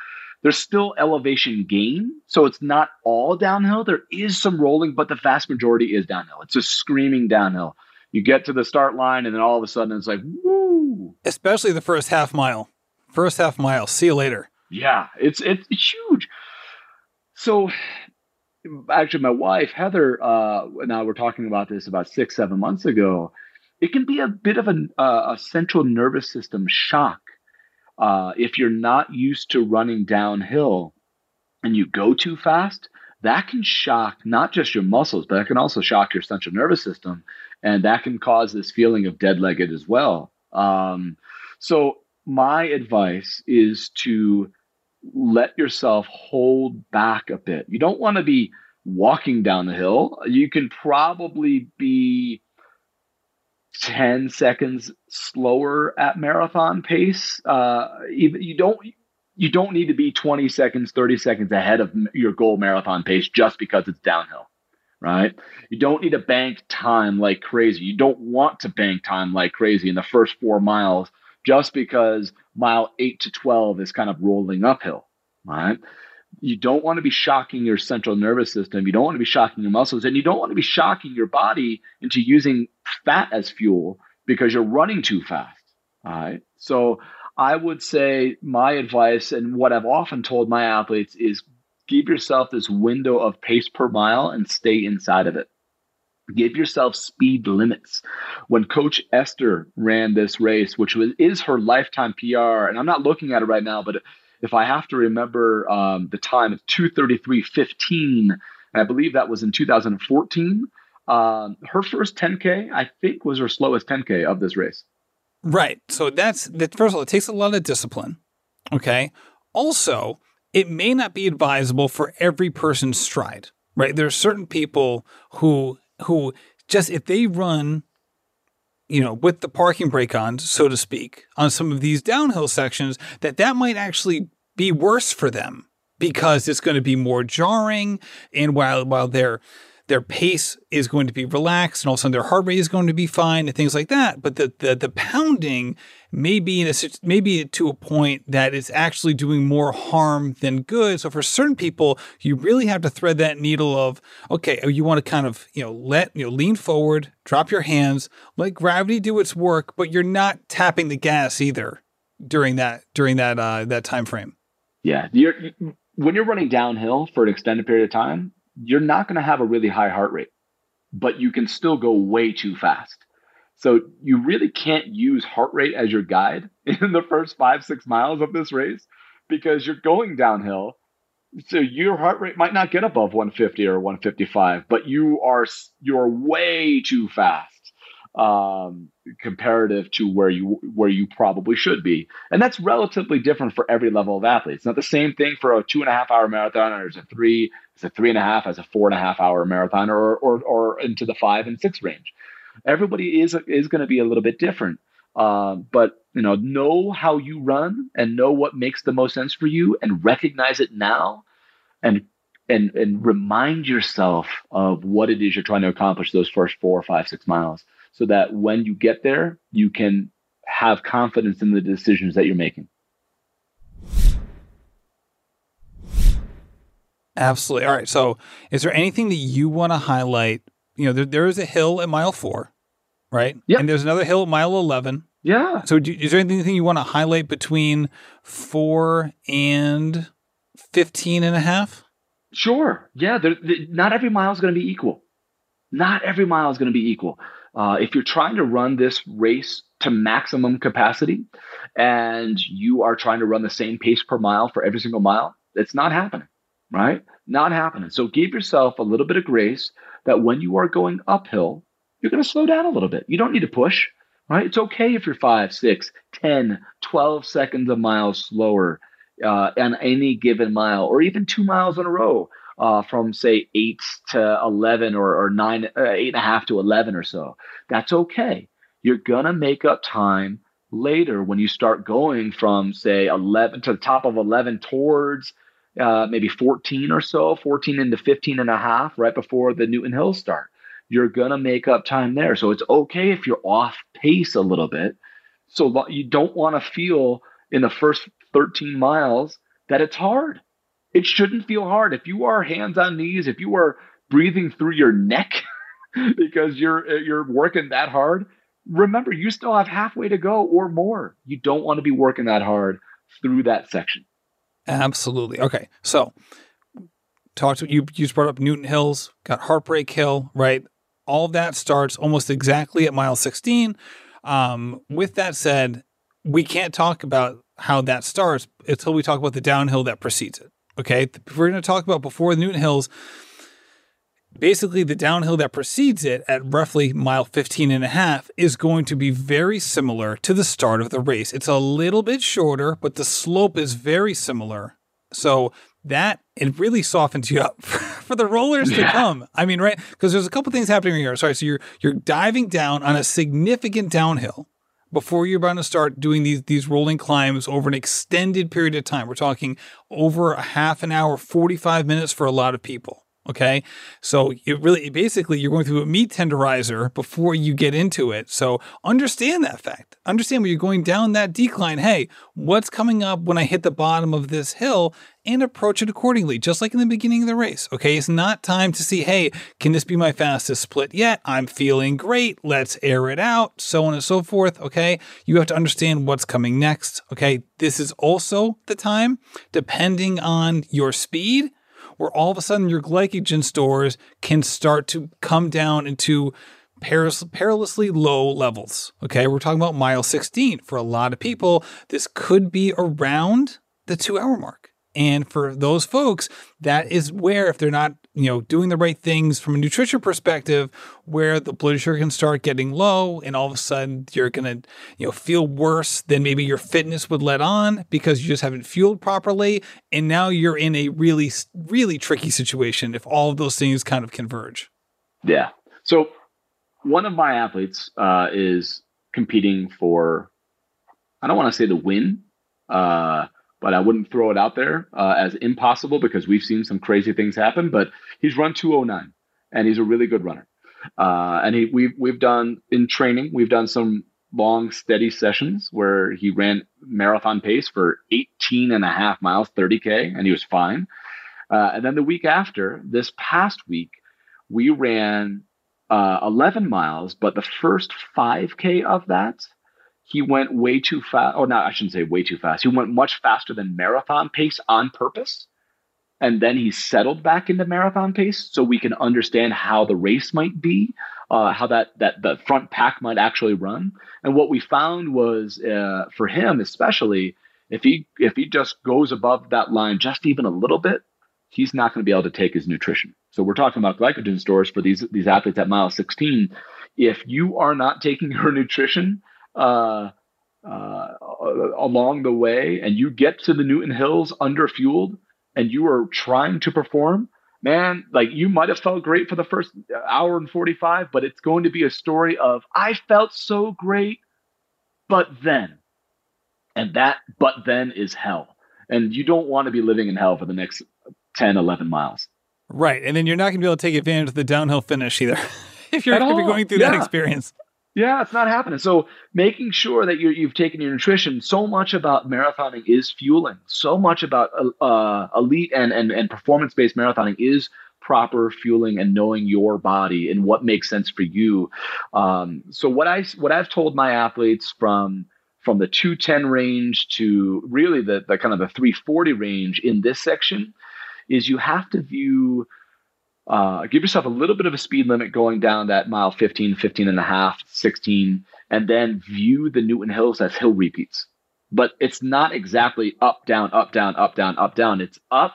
S3: there's still elevation gain. So it's not all downhill. There is some rolling, but the vast majority is downhill. It's just screaming downhill. You get to the start line, and then all of a sudden it's like, woo.
S2: Especially the first half mile. First half mile. See you later.
S3: Yeah, it's it's, huge. So actually, my wife Heather uh, and I were talking about this about six, seven months ago. It can be a bit of a, a central nervous system shock uh, if you're not used to running downhill and you go too fast. That can shock not just your muscles, but it can also shock your central nervous system, and that can cause this feeling of dead-legged as well. Um, so my advice is to let yourself hold back a bit. You don't want to be walking down the hill. You can probably be 10 seconds slower at marathon pace. Uh, you don't you don't need to be 20 seconds, 30 seconds ahead of your goal marathon pace just because it's downhill, right? You don't need to bank time like crazy. You don't want to bank time like crazy in the first four miles just because mile 8 to 12 is kind of rolling uphill, right? You don't want to be shocking your central nervous system. You don't want to be shocking your muscles, and you don't want to be shocking your body into using fat as fuel because you're running too fast. All right. So I would say my advice and what I've often told my athletes is give yourself this window of pace per mile and stay inside of it. Give yourself speed limits. When Coach Esther ran this race, which was is her lifetime PR, and I'm not looking at it right now, but if I have to remember um, the time, it's 233.15. I believe that was in 2014. Um, her first 10K, I think, was her slowest 10K of this race.
S2: Right. So that's that. First of all, it takes a lot of discipline. Okay. Also, it may not be advisable for every person's stride. Right. There are certain people who who just if they run, you know, with the parking brake on, so to speak, on some of these downhill sections, that that might actually be worse for them because it's going to be more jarring. And while while they're their pace is going to be relaxed and all of a sudden their heart rate is going to be fine and things like that. But the the, the pounding may be in a, maybe to a point that it's actually doing more harm than good. So for certain people, you really have to thread that needle of okay, you want to kind of you know let you know lean forward, drop your hands, let gravity do its work, but you're not tapping the gas either during that during that uh, that time frame.
S3: Yeah, you're when you're running downhill for an extended period of time, you're not going to have a really high heart rate, but you can still go way too fast. So you really can't use heart rate as your guide *laughs* in the first five, six miles of this race because you're going downhill. So your heart rate might not get above 150 or 155, but you are you're way too fast um, comparative to where you where you probably should be, and that's relatively different for every level of athlete. It's not the same thing for a two and a half hour marathon, or as a three, as a three and a half, as a four and a half hour marathon, or or or into the five and six range. Everybody is is going to be a little bit different, uh, but you know, know how you run and know what makes the most sense for you, and recognize it now, and and and remind yourself of what it is you're trying to accomplish those first four, five, six miles so that when you get there, you can have confidence in the decisions that you're making.
S2: Absolutely. All right. So, is there anything that you want to highlight? You know, there, there is a hill at mile four, right?
S3: Yeah.
S2: And there's another hill at mile 11.
S3: Yeah.
S2: So, do, is there anything you want to highlight between four and 15 and a half?
S3: Sure. Yeah. not every mile is going to be equal. Not every mile is going to be equal. Uh, if you're trying to run this race to maximum capacity and you are trying to run the same pace per mile for every single mile, it's not happening, right? Not happening. So give yourself a little bit of grace that when you are going uphill, you're going to slow down a little bit. You don't need to push, right? It's okay if you're five, six, 10, 12 seconds a mile slower uh, on any given mile or even two miles in a row uh, from say eight to 11 or, or nine, uh, eight and a half to 11 or so. That's okay. You're to make up time later when you start going from say 11 to the top of 11 towards uh, maybe 14 or so, 14 into 15 and a half right before the Newton Hills start. You're to make up time there. So it's okay if you're off pace a little bit. So you don't want to feel in the first 13 miles that it's hard it shouldn't feel hard. If you are hands on knees, if you are breathing through your neck *laughs* because you're uh, you're working that hard, remember you still have halfway to go or more. You don't want to be working that hard through that section.
S2: Absolutely. Okay. So talked you you just brought up Newton Hills, got Heartbreak Hill, right? All that starts almost exactly at mile 16. Um, with that said, we can't talk about how that starts until we talk about the downhill that precedes it. Okay. We're going to talk about before the Newton Hills, basically the downhill that precedes it at roughly mile 15 and a half is going to be very similar to the start of the race. It's a little bit shorter, but the slope is very similar. So that it really softens you up *laughs* for the rollers to come. I mean, right? Because there's a couple things happening here. Sorry, so you're you're diving down on a significant downhill before you're about to start doing these these rolling climbs over an extended period of time. We're talking over a half an hour, 45 minutes for a lot of people. Okay. So it really, basically, you're going through a meat tenderizer before you get into it. So understand that fact. Understand when you're going down that decline. Hey, what's coming up when I hit the bottom of this hill and approach it accordingly, just like in the beginning of the race. Okay. It's not time to see, hey, can this be my fastest split yet? I'm feeling great. Let's air it out. So on and so forth. Okay. You have to understand what's coming next. Okay. This is also the time, depending on your speed where all of a sudden your glycogen stores can start to come down into perilously low levels. Okay, we're talking about mile 16. For a lot of people, this could be around the two hour mark. And for those folks, that is where, if they're not, you know, doing the right things from a nutrition perspective, where the blood sugar can start getting low, and all of a sudden you're gonna, you know, feel worse than maybe your fitness would let on because you just haven't fueled properly, and now you're in a really, really tricky situation if all of those things kind of converge.
S3: Yeah. So one of my athletes uh, is competing for, I don't want to say the win. Uh, but I wouldn't throw it out there uh, as impossible because we've seen some crazy things happen. But he's run 209, and he's a really good runner. Uh, and he we've we've done in training, we've done some long steady sessions where he ran marathon pace for 18 and a half miles, 30k, and he was fine. Uh, and then the week after, this past week, we ran uh, 11 miles, but the first 5k of that he went way too fast. Oh, no, I shouldn't say way too fast. He went much faster than marathon pace on purpose. And then he settled back into marathon pace so we can understand how the race might be, uh, how that, that the front pack might actually run. And what we found was uh, for him, especially, if he if he just goes above that line just even a little bit, he's not going to be able to take his nutrition. So we're talking about glycogen stores for these these athletes at mile 16. If you are not taking *laughs* your nutrition, uh, uh, along the way and you get to the Newton Hills underfueled and you are trying to perform, man, like you might have felt great for the first hour and 45, but it's going to be a story of I felt so great, but then. And that but then is hell. And you don't want to be living in hell for the next 10, 11 miles.
S2: Right. And then you're not going to be able to take advantage of the downhill finish either *laughs* if you're going to be going through yeah. that experience.
S3: Yeah, it's not happening. So making sure that you have taken your nutrition. So much about marathoning is fueling. So much about uh, uh, elite and and, and performance based marathoning is proper fueling and knowing your body and what makes sense for you. Um, so what I what I've told my athletes from from the 210 range to really the, the kind of the 340 range in this section is you have to view uh, give yourself a little bit of a speed limit going down that mile 15, 15 and a half, 16, and then view the Newton Hills as hill repeats. But it's not exactly up, down, up, down, up, down, up, down. It's up,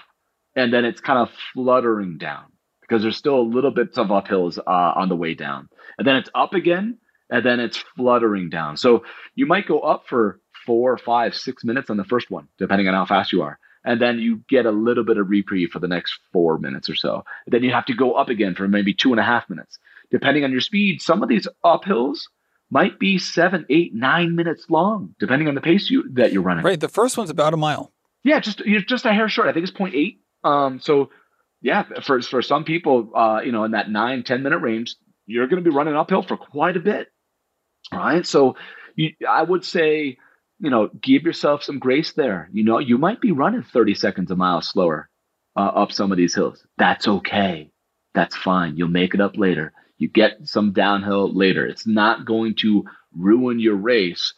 S3: and then it's kind of fluttering down because there's still a little bit of uphills uh, on the way down. And then it's up again, and then it's fluttering down. So you might go up for four, five, six minutes on the first one, depending on how fast you are and then you get a little bit of reprieve for the next four minutes or so. Then you have to go up again for maybe two and a half minutes. Depending on your speed, some of these uphills might be seven, eight, nine minutes long, depending on the pace you that you're running.
S2: Right. The first one's about a mile.
S3: Yeah, just just a hair short. I think it's 0.8. Um, so yeah, for for some people, uh, you know, in that nine, 10 minute range, you're going to be running uphill for quite a bit. Right. So you, I would say you know, give yourself some grace there. You know, you might be running 30 seconds a mile slower uh, up some of these hills. That's okay. That's fine. You'll make it up later. You get some downhill later. It's not going to ruin your race,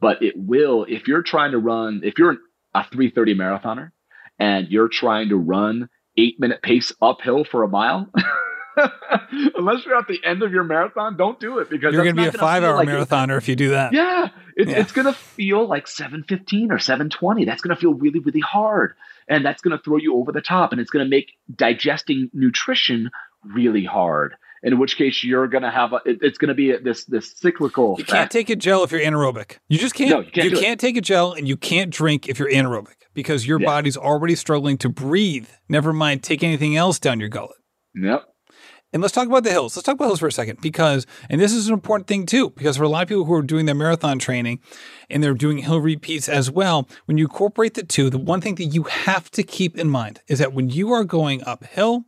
S3: but it will if you're trying to run, if you're a 330 marathoner and you're trying to run eight minute pace uphill for a mile. *laughs* *laughs* Unless you're at the end of your marathon, don't do it because
S2: you're going to be a five hour
S3: like
S2: marathoner if you do that.
S3: Yeah, it,
S2: Yeah.
S3: it's going to feel like 715 or 720. That's going to feel really, really hard. And that's going to throw you over the top and it's going to make digesting nutrition really hard. In which case, you're going to have a, it- it's going to be a, this this cyclical.
S2: You can't take a gel if you're anaerobic. You just can't.
S3: No, you can't do it.
S2: take a gel and you can't drink if you're anaerobic because your
S3: Yeah.
S2: body's already struggling to breathe. Never mind take anything else down your gullet.
S3: Yep.
S2: And let's talk about the hills. Let's talk about hills for a second because, and this is an important thing too, because for a lot of people who are doing their marathon training and they're doing hill repeats as well, when you incorporate the two, the one thing that you have to keep in mind is that when you are going uphill,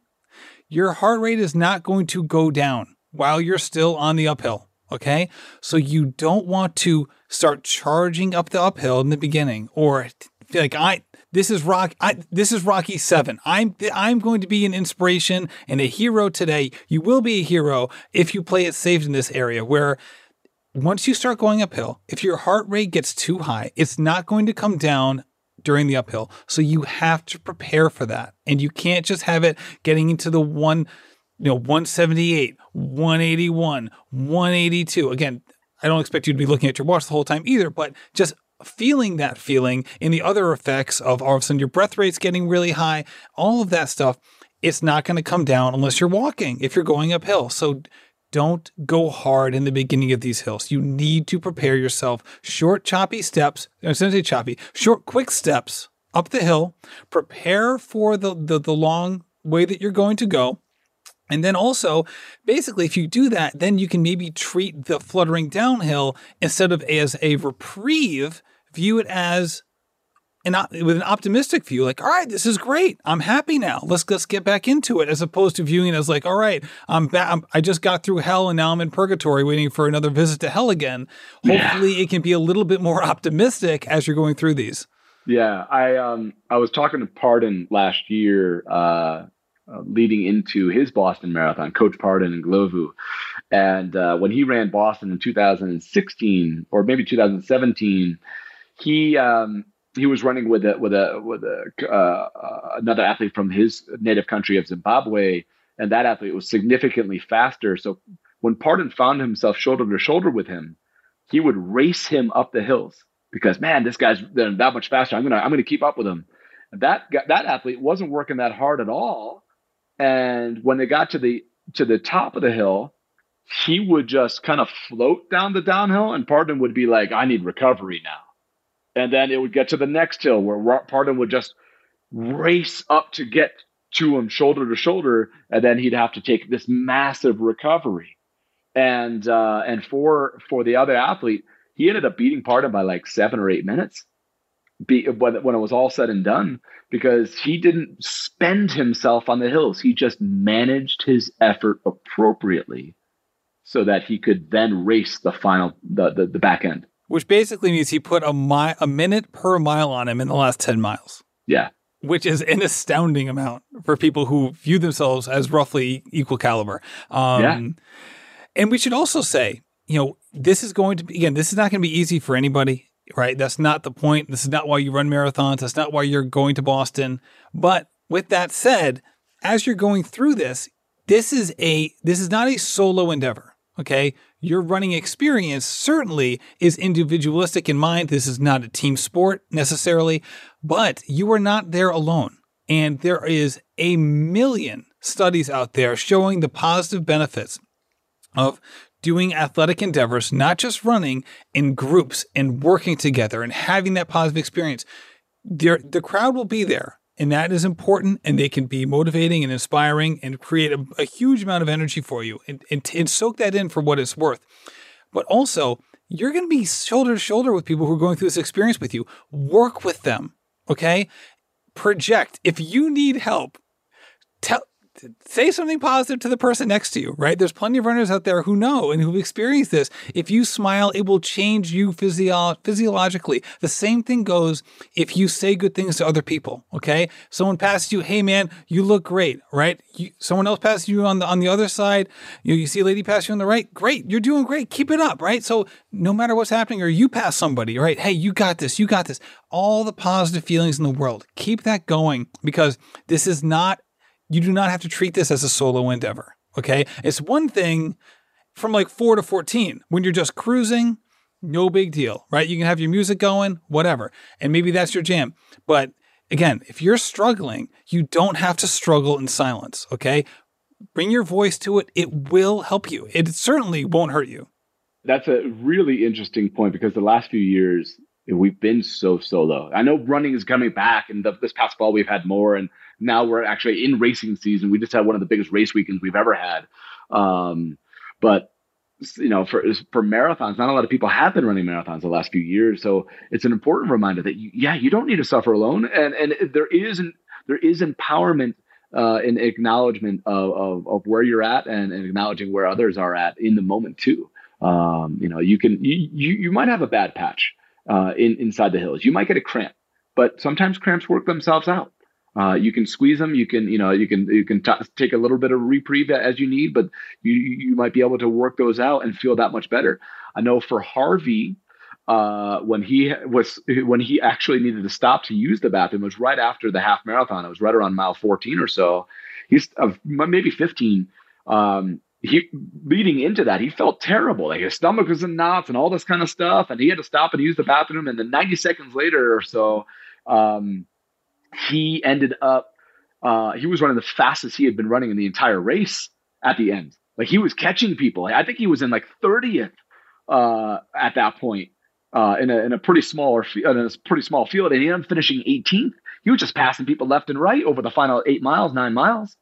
S2: your heart rate is not going to go down while you're still on the uphill. Okay. So you don't want to start charging up the uphill in the beginning or like I, this is rock. I, this is Rocky Seven. I'm I'm going to be an inspiration and a hero today. You will be a hero if you play it safe in this area. Where once you start going uphill, if your heart rate gets too high, it's not going to come down during the uphill. So you have to prepare for that, and you can't just have it getting into the one, you know, 178, 181, 182. Again, I don't expect you to be looking at your watch the whole time either, but just feeling that feeling and the other effects of all of a sudden your breath rate's getting really high, all of that stuff, it's not going to come down unless you're walking, if you're going uphill. So don't go hard in the beginning of these hills. You need to prepare yourself. Short, choppy steps. Uh, I shouldn't say choppy. Short, quick steps up the hill. Prepare for the, the, the long way that you're going to go. And then also, basically, if you do that, then you can maybe treat the fluttering downhill instead of as a reprieve, view it as an with an optimistic view, like, all right, this is great. I'm happy now. Let's let's get back into it, as opposed to viewing it as like, all right, I'm back. I just got through hell and now I'm in purgatory, waiting for another visit to hell again.
S3: Yeah.
S2: Hopefully, it can be a little bit more *laughs* optimistic as you're going through these.
S3: Yeah, I um I was talking to Pardon last year, uh, uh, leading into his Boston Marathon, Coach Pardon Ndhlovu, and uh, when he ran Boston in 2016 or maybe 2017, he um he was running with a with a with a uh, another athlete from his native country of Zimbabwe, and that athlete was significantly faster. So when Pardon found himself shoulder to shoulder with him, he would race him up the hills because man, this guy's that much faster. I'm gonna I'm gonna keep up with him. That that athlete wasn't working that hard at all, and when they got to the to the top of the hill, he would just kind of float down the downhill, and Pardon would be like, "I need recovery now," and then it would get to the next hill where Pardon would just race up to get to him shoulder to shoulder, and then he'd have to take this massive recovery. And uh, and for for the other athlete, he ended up beating Pardon by like seven or eight minutes. Be, when, when it was all said and done, because he didn't spend himself on the hills. He just managed his effort appropriately so that he could then race the final, the, the, the back end.
S2: Which basically means he put a mi- a minute per mile on him in the last ten miles.
S3: Yeah.
S2: which is an astounding amount for people who view themselves as roughly equal caliber. Um,
S3: Yeah.
S2: And we should also say, you know, this is going to be, again, this is not going to be easy for anybody, right? That's not the point. This is not why you run marathons. That's not why you're going to Boston. But with that said, as you're going through this, this is a, this is not a solo endeavor. Okay. Your running experience certainly is individualistic in mind. This is not a team sport necessarily, but you are not there alone. And there is a million studies out there showing the positive benefits of doing athletic endeavors, not just running in groups and working together and having that positive experience. There, the crowd will be there. And that is important, and they can be motivating and inspiring and create a, a huge amount of energy for you and, and, and soak that in for what it's worth. But also, you're going to be shoulder to shoulder with people who are going through this experience with you. Work with them, okay? Project. If you need help, tell say something positive to the person next to you, right? There's plenty of runners out there who know and who've experienced this. If you smile, it will change you physio- physiologically. The same thing goes if you say good things to other people, okay? Someone passes you, hey man, you look great, right? You, someone else passes you on the on the other side, you, you see a lady pass you on the right, great, you're doing great, keep it up, right? So no matter what's happening, or you pass somebody, right? Hey, you got this, you got this. All the positive feelings in the world. Keep that going because this is not you do not have to treat this as a solo endeavor. Okay. It's one thing from like four to 14 when you're just cruising, no big deal, right? You can have your music going, whatever. And maybe that's your jam. But again, if you're struggling, you don't have to struggle in silence. Okay. Bring your voice to it. It will help you. It certainly won't hurt you.
S3: That's a really interesting point because the last few years, we've been so solo. I know running is coming back, and the, this past fall we've had more, and now we're actually in racing season. We just had one of the biggest race weekends we've ever had. Um, but you know, for for marathons, not a lot of people have been running marathons the last few years. So it's an important reminder that you, yeah, you don't need to suffer alone, and and there is an, there is empowerment uh, in acknowledgement of, of, of where you're at and, and acknowledging where others are at in the moment too. Um, you know, you can you, you you might have a bad patch uh, in inside the hills. You might get a cramp, but sometimes cramps work themselves out. Uh, you can squeeze them. You can, you know, you can you can t- take a little bit of reprieve as you need, but you you might be able to work those out and feel that much better. I know for Harvey, uh, when he was when he actually needed to stop to use the bathroom was right after the half marathon. It was right around mile 14 or so. He's uh, maybe 15. Um, he leading into that, he felt terrible. Like his stomach was in knots and all this kind of stuff, and he had to stop and use the bathroom. And then 90 seconds later or so, um, he ended up uh, he was running the fastest he had been running in the entire race at the end. Like he was catching people. I think he was in like 30th uh, at that point uh, in, a, in a pretty small in a pretty small field, and he ended up finishing 18th. He was just passing people left and right over the final eight miles, nine miles.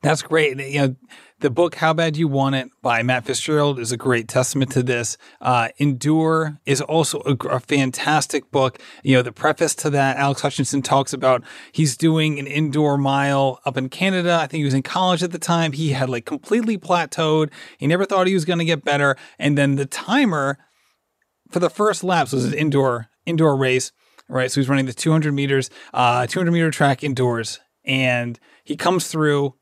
S2: That's great. You know, the book "How Bad You Want It" by Matt Fitzgerald is a great testament to this. Uh, Endure is also a, a, fantastic book. You know, the preface to that, Alex Hutchinson talks about he's doing an indoor mile up in Canada. I think he was in college at the time. He had like completely plateaued. He never thought he was going to get better, and then the timer for the first laps was an indoor indoor race. Right, so he's running the 200 meters, uh, 200 meter track indoors, and he comes through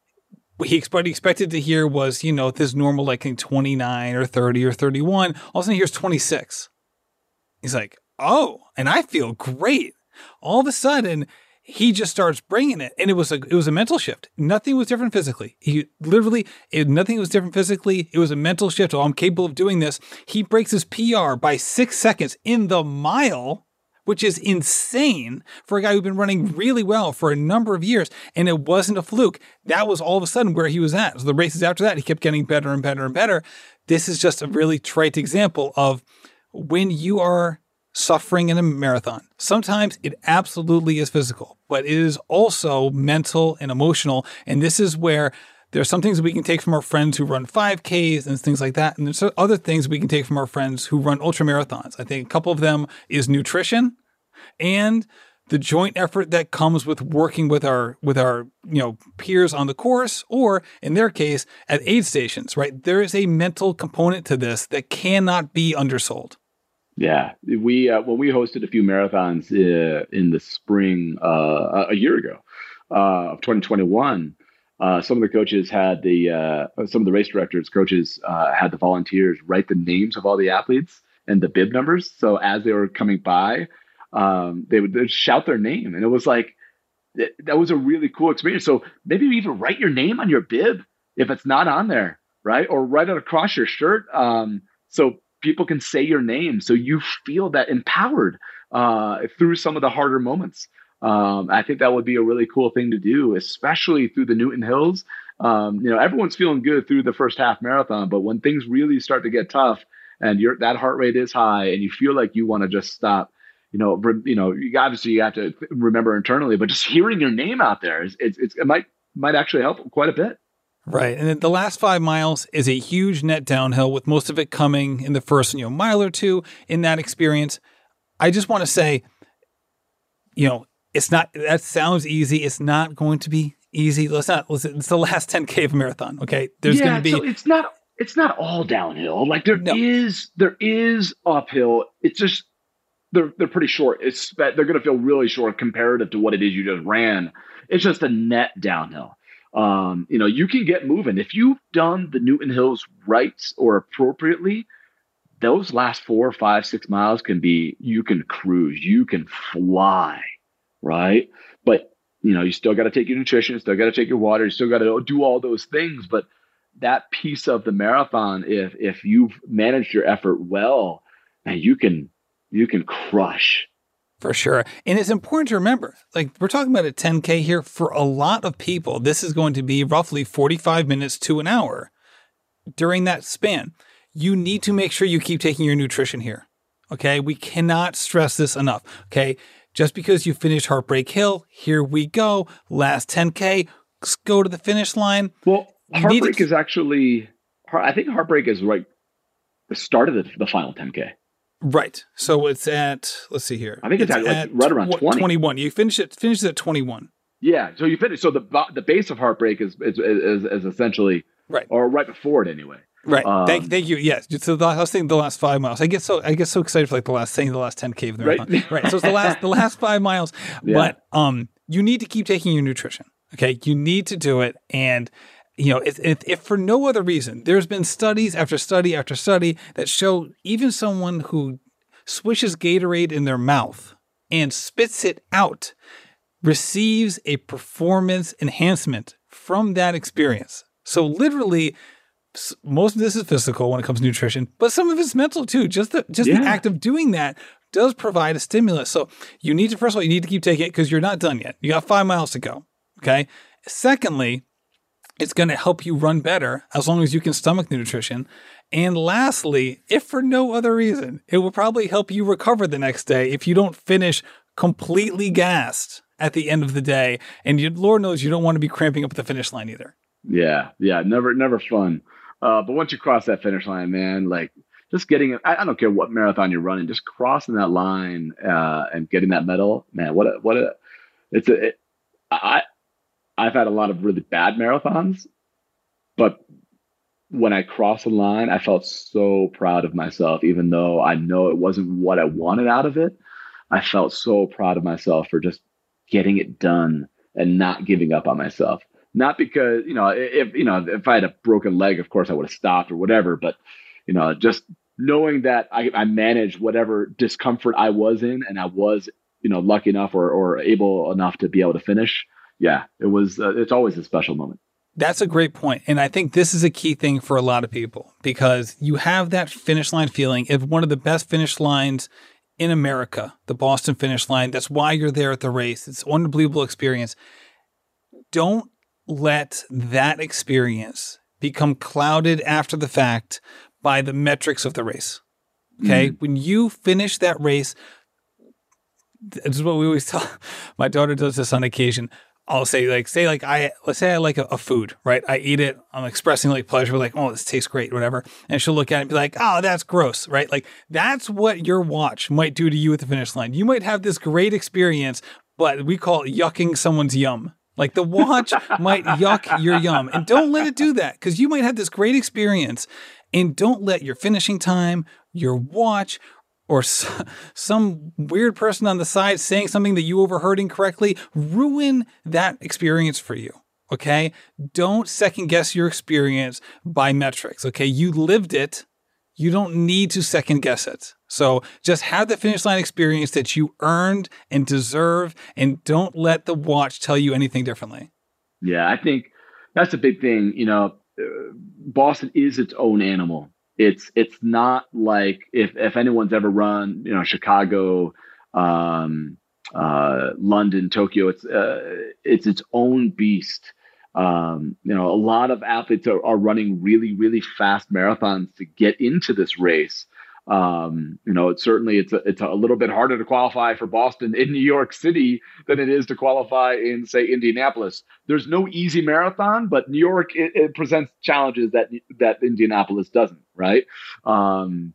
S2: what he expected to hear was, you know, this normal like 29 or 30 or 31. All of a sudden he hears 26. He's like, oh, and I feel great. All of a sudden, he just starts bringing it, and it was a it was a mental shift. Nothing was different physically. He literally it, nothing was different physically. It was a mental shift. Oh, I'm capable of doing this. He breaks his PR by six seconds in the mile which is insane for a guy who'd been running really well for a number of years. And it wasn't a fluke. That was all of a sudden where he was at. So the races after that, he kept getting better and better and better. This is just a really trite example of when you are suffering in a marathon. Sometimes it absolutely is physical, but it is also mental and emotional. And this is where there are some things we can take from our friends who run 5Ks and things like that. And there's other things we can take from our friends who run ultra marathons. I think a couple of them is nutrition and the joint effort that comes with working with our with our you know peers on the course or in their case at aid stations right there is a mental component to this that cannot be undersold
S3: yeah we uh, when we hosted a few marathons uh, in the spring uh, a year ago uh, of 2021 uh, some of the coaches had the uh, some of the race directors coaches uh, had the volunteers write the names of all the athletes and the bib numbers. So as they were coming by um, they would shout their name. And it was like that was a really cool experience. So maybe even write your name on your bib if it's not on there right? Or write it across your shirt. Um, so people can say your name. So you feel that empowered uh, through some of the harder moments um, I think that would be a really cool thing to do, especially through the Newton Hills. Um, you know, everyone's feeling good through the first half marathon, but when things really start to get tough and your that heart rate is high and you feel like you want to just stop, you know, you know, you obviously you have to remember internally, but just hearing your name out there is it's, it's it might might actually help quite a bit.
S2: Right. And the last five miles is a huge net downhill with most of it coming in the first, you know, mile or two in that experience. I just want to say, you know, it's not, that sounds easy. It's not going to be easy. Let's not, listen, it's the last *laughs* 10K of a marathon. Okay.
S3: There's yeah, going to be. So it's not, it's not all downhill. Like there no. is, there is uphill. It's just, they're, they're pretty short. It's, they're going to feel really short comparative to what it is you just ran. It's just a net downhill. Um, you know, you can get moving. If you've done the Newton Hills right or appropriately, those last four, five, six miles can be, you can cruise, you can fly right? But you know, you still got to take your nutrition, still got to take your water, you still got to do all those things. But that piece of the marathon, if if you've managed your effort well, and you can you can crush.
S2: For sure. And it's important to remember, like we're talking about a 10K here for a lot of people. This is going to be roughly 45 minutes to an hour during that span. You need to make sure you keep taking your nutrition here. Okay. We cannot stress this enough. Okay. Just because you finished Heartbreak Hill, here we go. Last 10K, let's go to the finish line.
S3: Well, Heartbreak to... is actually, I think Heartbreak is right the start of the, the final 10K.
S2: Right. So it's at let's see here.
S3: I think it's, it's at, at, right around 20.
S2: 21. You finish it finishes at 21.
S3: Yeah. So you finish so the the base of heartbreak is is is, is essentially
S2: right
S3: or right before it anyway.
S2: Right. Um, thank, thank you. Yes. So the, I was thinking the last five miles. I get so I get so excited for like the last saying the last 10k of the marathon. Right. right. So it's the last the last five miles. *laughs* Yeah. But um, you need to keep taking your nutrition. Okay. You need to do it, and you know, if, if, if, for no other reason, there's been studies after study after study that show even someone who swishes Gatorade in their mouth and spits it out receives a performance enhancement from that experience. So literally, most of this is physical when it comes to nutrition, but some of it's mental too. Just the just yeah. the act of doing that does provide a stimulus. So you need to first of all you need to keep taking it because you're not done yet. You got five miles to go. Okay. Secondly, it's going to help you run better as long as you can stomach the nutrition. And lastly, if for no other reason, it will probably help you recover the next day if you don't finish completely gassed at the end of the day. And you, Lord knows you don't want to be cramping up at the finish line either.
S3: Yeah, yeah, never, never fun. Uh, but once you cross that finish line, man, like just getting, I, I don't care what marathon you're running, just crossing that line uh, and getting that medal, man, what a, what a, it's a, it, I, I've had a lot of really bad marathons, but when I crossed the line, I felt so proud of myself, even though I know it wasn't what I wanted out of it. I felt so proud of myself for just getting it done and not giving up on myself. Not because, you know, if you know, if I had a broken leg, of course I would have stopped or whatever, but you know, just knowing that I, I managed whatever discomfort I was in and I was, you know, lucky enough or, or able enough to be able to finish. Yeah, it was, uh, it's always a special moment.
S2: That's a great point. And I think this is a key thing for a lot of people because you have that finish line feeling. If one of the best finish lines in America, the Boston finish line, that's why you're there at the race. It's an unbelievable experience. Don't let that experience become clouded after the fact by the metrics of the race. Okay. Mm-hmm. When you finish that race, this is what we always *laughs* tell my daughter does this on occasion. I'll say like say like I let's say I like a, a, food, right? I eat it, I'm expressing like pleasure, like, oh, this tastes great, whatever. And she'll look at it and be like, oh, that's gross, right? Like that's what your watch might do to you at the finish line. You might have this great experience, but we call it yucking someone's yum. Like the watch might yuck your yum. And don't let it do that because you might have this great experience. And don't let your finishing time, your watch, or some weird person on the side saying something that you overheard incorrectly ruin that experience for you. Okay. Don't second guess your experience by metrics. Okay. You lived it. You don't need to second guess it. So just have the finish line experience that you earned and deserve, and don't let the watch tell you anything differently.
S3: Yeah. I think that's a big thing. You know, uh, Boston is its own animal it's it's not like if if anyone's ever run you know Chicago, um, uh, London, Tokyo. It's uh, it's its own beast. Um, you know, a lot of athletes are, are running really really fast marathons to get into this race. Um, you know, it's certainly it's a, it's a little bit harder to qualify for Boston in New York City than it is to qualify in say Indianapolis. There's no easy marathon, but New York it, it presents challenges that that Indianapolis doesn't, right? Um,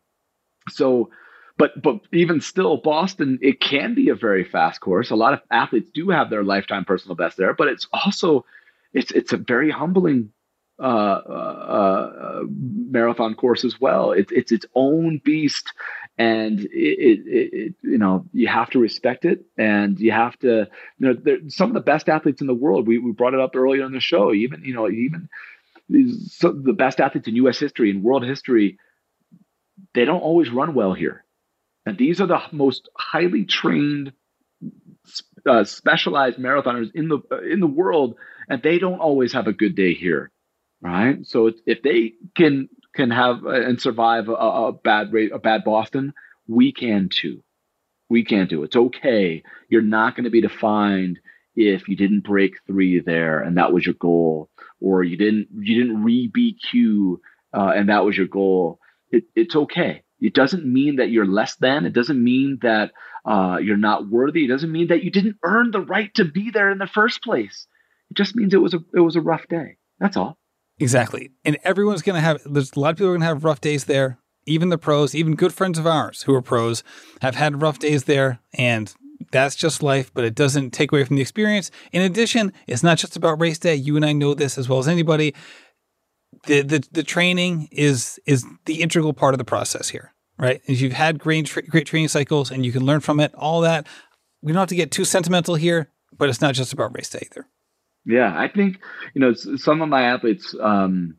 S3: so but but even still boston it can be a very fast course a lot of athletes do have their lifetime personal best there but it's also it's it's a very humbling uh, uh, uh, marathon course as well. It's it's its own beast, and it, it, it, you know you have to respect it, and you have to you know some of the best athletes in the world. We we brought it up earlier in the show. Even you know even these, the best athletes in U.S. history and world history, they don't always run well here, and these are the most highly trained uh, specialized marathoners in the uh, in the world, and they don't always have a good day here, right? So if they can can have and survive a, a bad rate, a bad Boston, we can too. We can do. It's okay. You're not going to be defined if you didn't break three there and that was your goal, or you didn't you didn't re BQ uh, and that was your goal. It, it's okay. It doesn't mean that you're less than. It doesn't mean that uh, you're not worthy. It doesn't mean that you didn't earn the right to be there in the first place. It just means it was a it was a rough day. That's all.
S2: Exactly. And everyone's going to have. There's a lot of people are going to have rough days there. Even the pros, even good friends of ours who are pros, have had rough days there, and that's just life, but it doesn't take away from the experience. In addition, it's not just about race day. You and I know this as well as anybody. The the, the training is is the integral part of the process here, right? If you've had great great training cycles and you can learn from it, all that. We don't have to get too sentimental here, but it's not just about race day either.
S3: Yeah, I think you know some of my athletes. Um,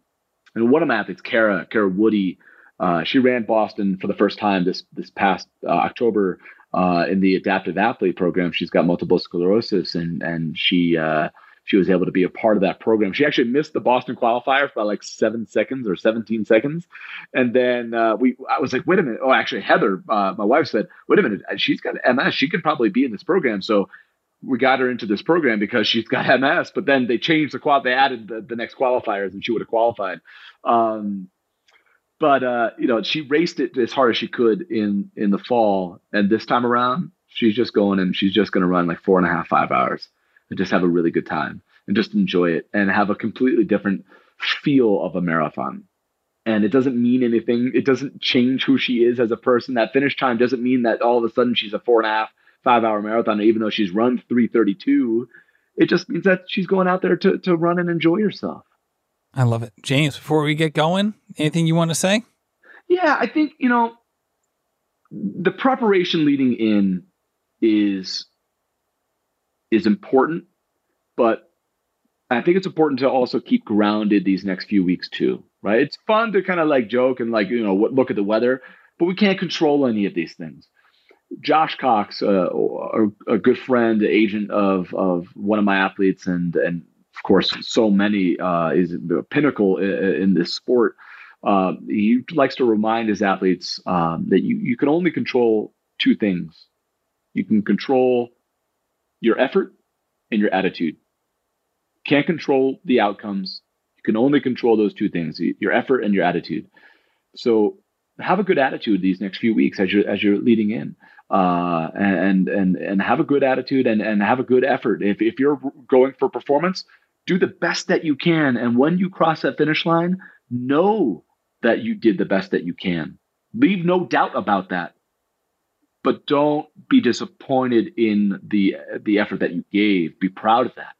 S3: and one of my athletes, Kara Kara Woody, uh, she ran Boston for the first time this this past uh, October uh, in the adaptive athlete program. She's got multiple sclerosis, and and she uh, she was able to be a part of that program. She actually missed the Boston qualifier by like seven seconds or seventeen seconds, and then uh, we I was like, wait a minute. Oh, actually, Heather, uh, my wife said, wait a minute, she's got MS. She could probably be in this program. So we got her into this program because she's got MS. But then they changed the qual. They added the, the next qualifiers, and she would have qualified. Um, but uh, you know, she raced it as hard as she could in in the fall, and this time around, she's just going and she's just going to run like four and a half, five hours, and just have a really good time and just enjoy it and have a completely different feel of a marathon. And it doesn't mean anything. It doesn't change who she is as a person. That finish time doesn't mean that all of a sudden she's a four and a half, five hour marathon, even though she's run 332. It just means that she's going out there to, to run and enjoy herself.
S2: I love it. James, before we get going, anything you want to say?
S3: Yeah, I think, you know, the preparation leading in is is important, but I think it's important to also keep grounded these next few weeks too, right? It's fun to kind of like joke and like, you know, look at the weather, but we can't control any of these things. Josh Cox, uh, a, a, good friend, agent of of one of my athletes, and and of course, so many uh, is the pinnacle in, in this sport. Uh, he likes to remind his athletes um, that you, you can only control two things. You can control your effort and your attitude. Can't control the outcomes. You can only control those two things: your effort and your attitude. So have a good attitude these next few weeks as you're as you're leading in, uh, and and and have a good attitude and and have a good effort. If if you're going for performance, do the best that you can. And when you cross that finish line, know that you did the best that you can. Leave no doubt about that. But don't be disappointed in the the effort that you gave. Be proud of that.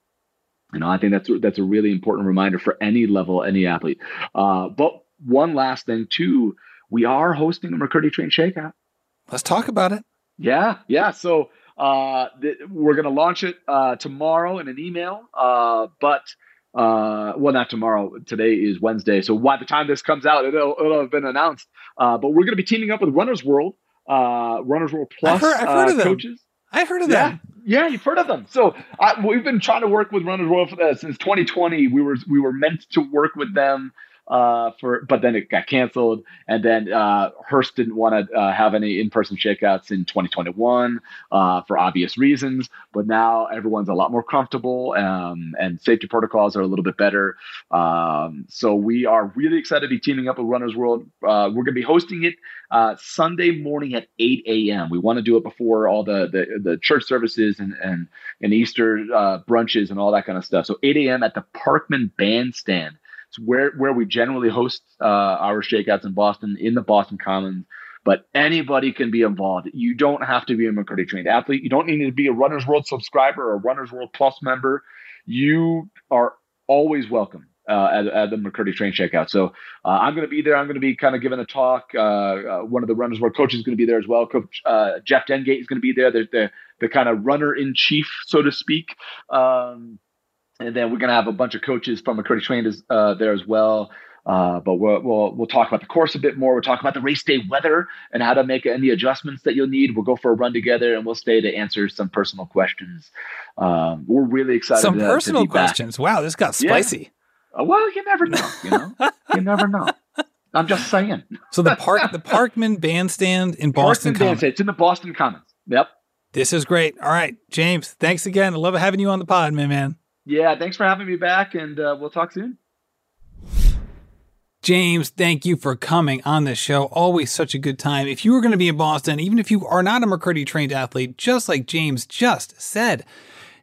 S3: You know, I think that's that's a really important reminder for any level, any athlete. Uh, but one last thing too, we are hosting a McKirdy Train Shakeout.
S2: Let's talk about it.
S3: Yeah, yeah. So uh, th- we're going to launch it uh, tomorrow in an email, uh, but uh, well, not tomorrow. Today is Wednesday, so by the time this comes out, it'll, it'll have been announced. Uh, but we're going to be teaming up with Runners World, uh, Runners World Plus
S2: I've heard, I've heard of them.
S3: coaches.
S2: I've heard of
S3: Yeah,
S2: them.
S3: yeah, you've heard of them. So I, we've been trying to work with Runners World for, uh, since 2020. We were we were meant to work with them uh, for, but then it got canceled, and then uh, Hearst didn't want to uh, have any in-person shakeouts in 2021 uh, for obvious reasons. But now everyone's a lot more comfortable, um, and safety protocols are a little bit better. Um, so we are really excited to be teaming up with Runners World. Uh, we're going to be hosting it uh, Sunday morning at 8 a.m. We want to do it before all the the, the church services and and and Easter uh, brunches and all that kind of stuff. So 8 a.m. at the Parkman Bandstand. It's where where we generally host uh, our shakeouts in Boston in the Boston Commons. But anybody can be involved. You don't have to be a McKirdy trained athlete. You don't need to be a Runners World subscriber or a Runners World Plus member. You are always welcome uh, at, at the McKirdy Train Shakeout. So uh, I'm going to be there. I'm going to be kind of giving a talk. Uh, uh, one of the Runners World coaches is going to be there as well. Coach uh, Jeff Dengate is going to be there. The, the, the kind of runner in chief, so to speak. Um, and then we're going to have a bunch of coaches from McKirdy Train uh, there as well. Uh, but we'll, we'll we'll talk about the course a bit more. We'll talk about the race day weather and how to make any adjustments that you'll need. We'll go for a run together, and we'll stay to answer some personal questions. Um, we're really excited.
S2: Some
S3: to,
S2: personal
S3: to be back.
S2: questions. Wow, this got spicy.
S3: Uh, Well, you never know. You know, *laughs* you never know. I'm just saying.
S2: So the park, the Parkman Bandstand in Boston.
S3: Parkman Bandstand. It's in the Boston Commons. Yep.
S2: This is great. All right, James, thanks again. I love having you on the pod, man, man.
S3: Yeah. Thanks for having me back, and uh, we'll talk soon.
S2: James, thank you for coming on the show. Always such a good time. If you are going to be in Boston, even if you are not a McKirdy trained athlete, just like James just said,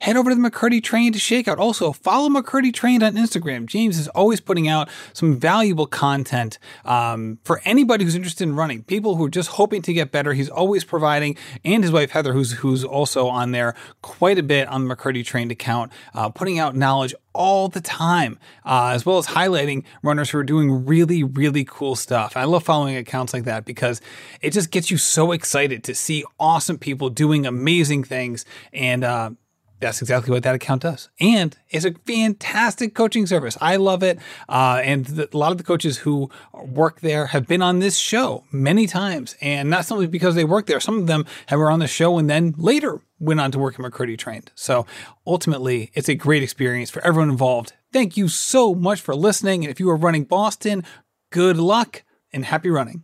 S2: head over to the McKirdy Train Trained Shakeout. Also, follow McKirdy Trained on Instagram. James is always putting out some valuable content um, for anybody who's interested in running. People who are just hoping to get better. He's always providing, and his wife Heather, who's who's also on there quite a bit on the McKirdy Trained account, uh, putting out knowledge all the time, uh, as well as highlighting runners who are doing really, really cool stuff. I love following accounts like that because it just gets you so excited to see awesome people doing amazing things. And uh, that's exactly what that account does. And it's a fantastic coaching service. I love it. Uh, and the, a lot of the coaches who work there have been on this show many times. And not simply because they work there, some of them have were on the show and then later went on to work at McKirdy Trained. So ultimately, it's a great experience for everyone involved. Thank you so much for listening. And if you are running Boston, good luck and happy running.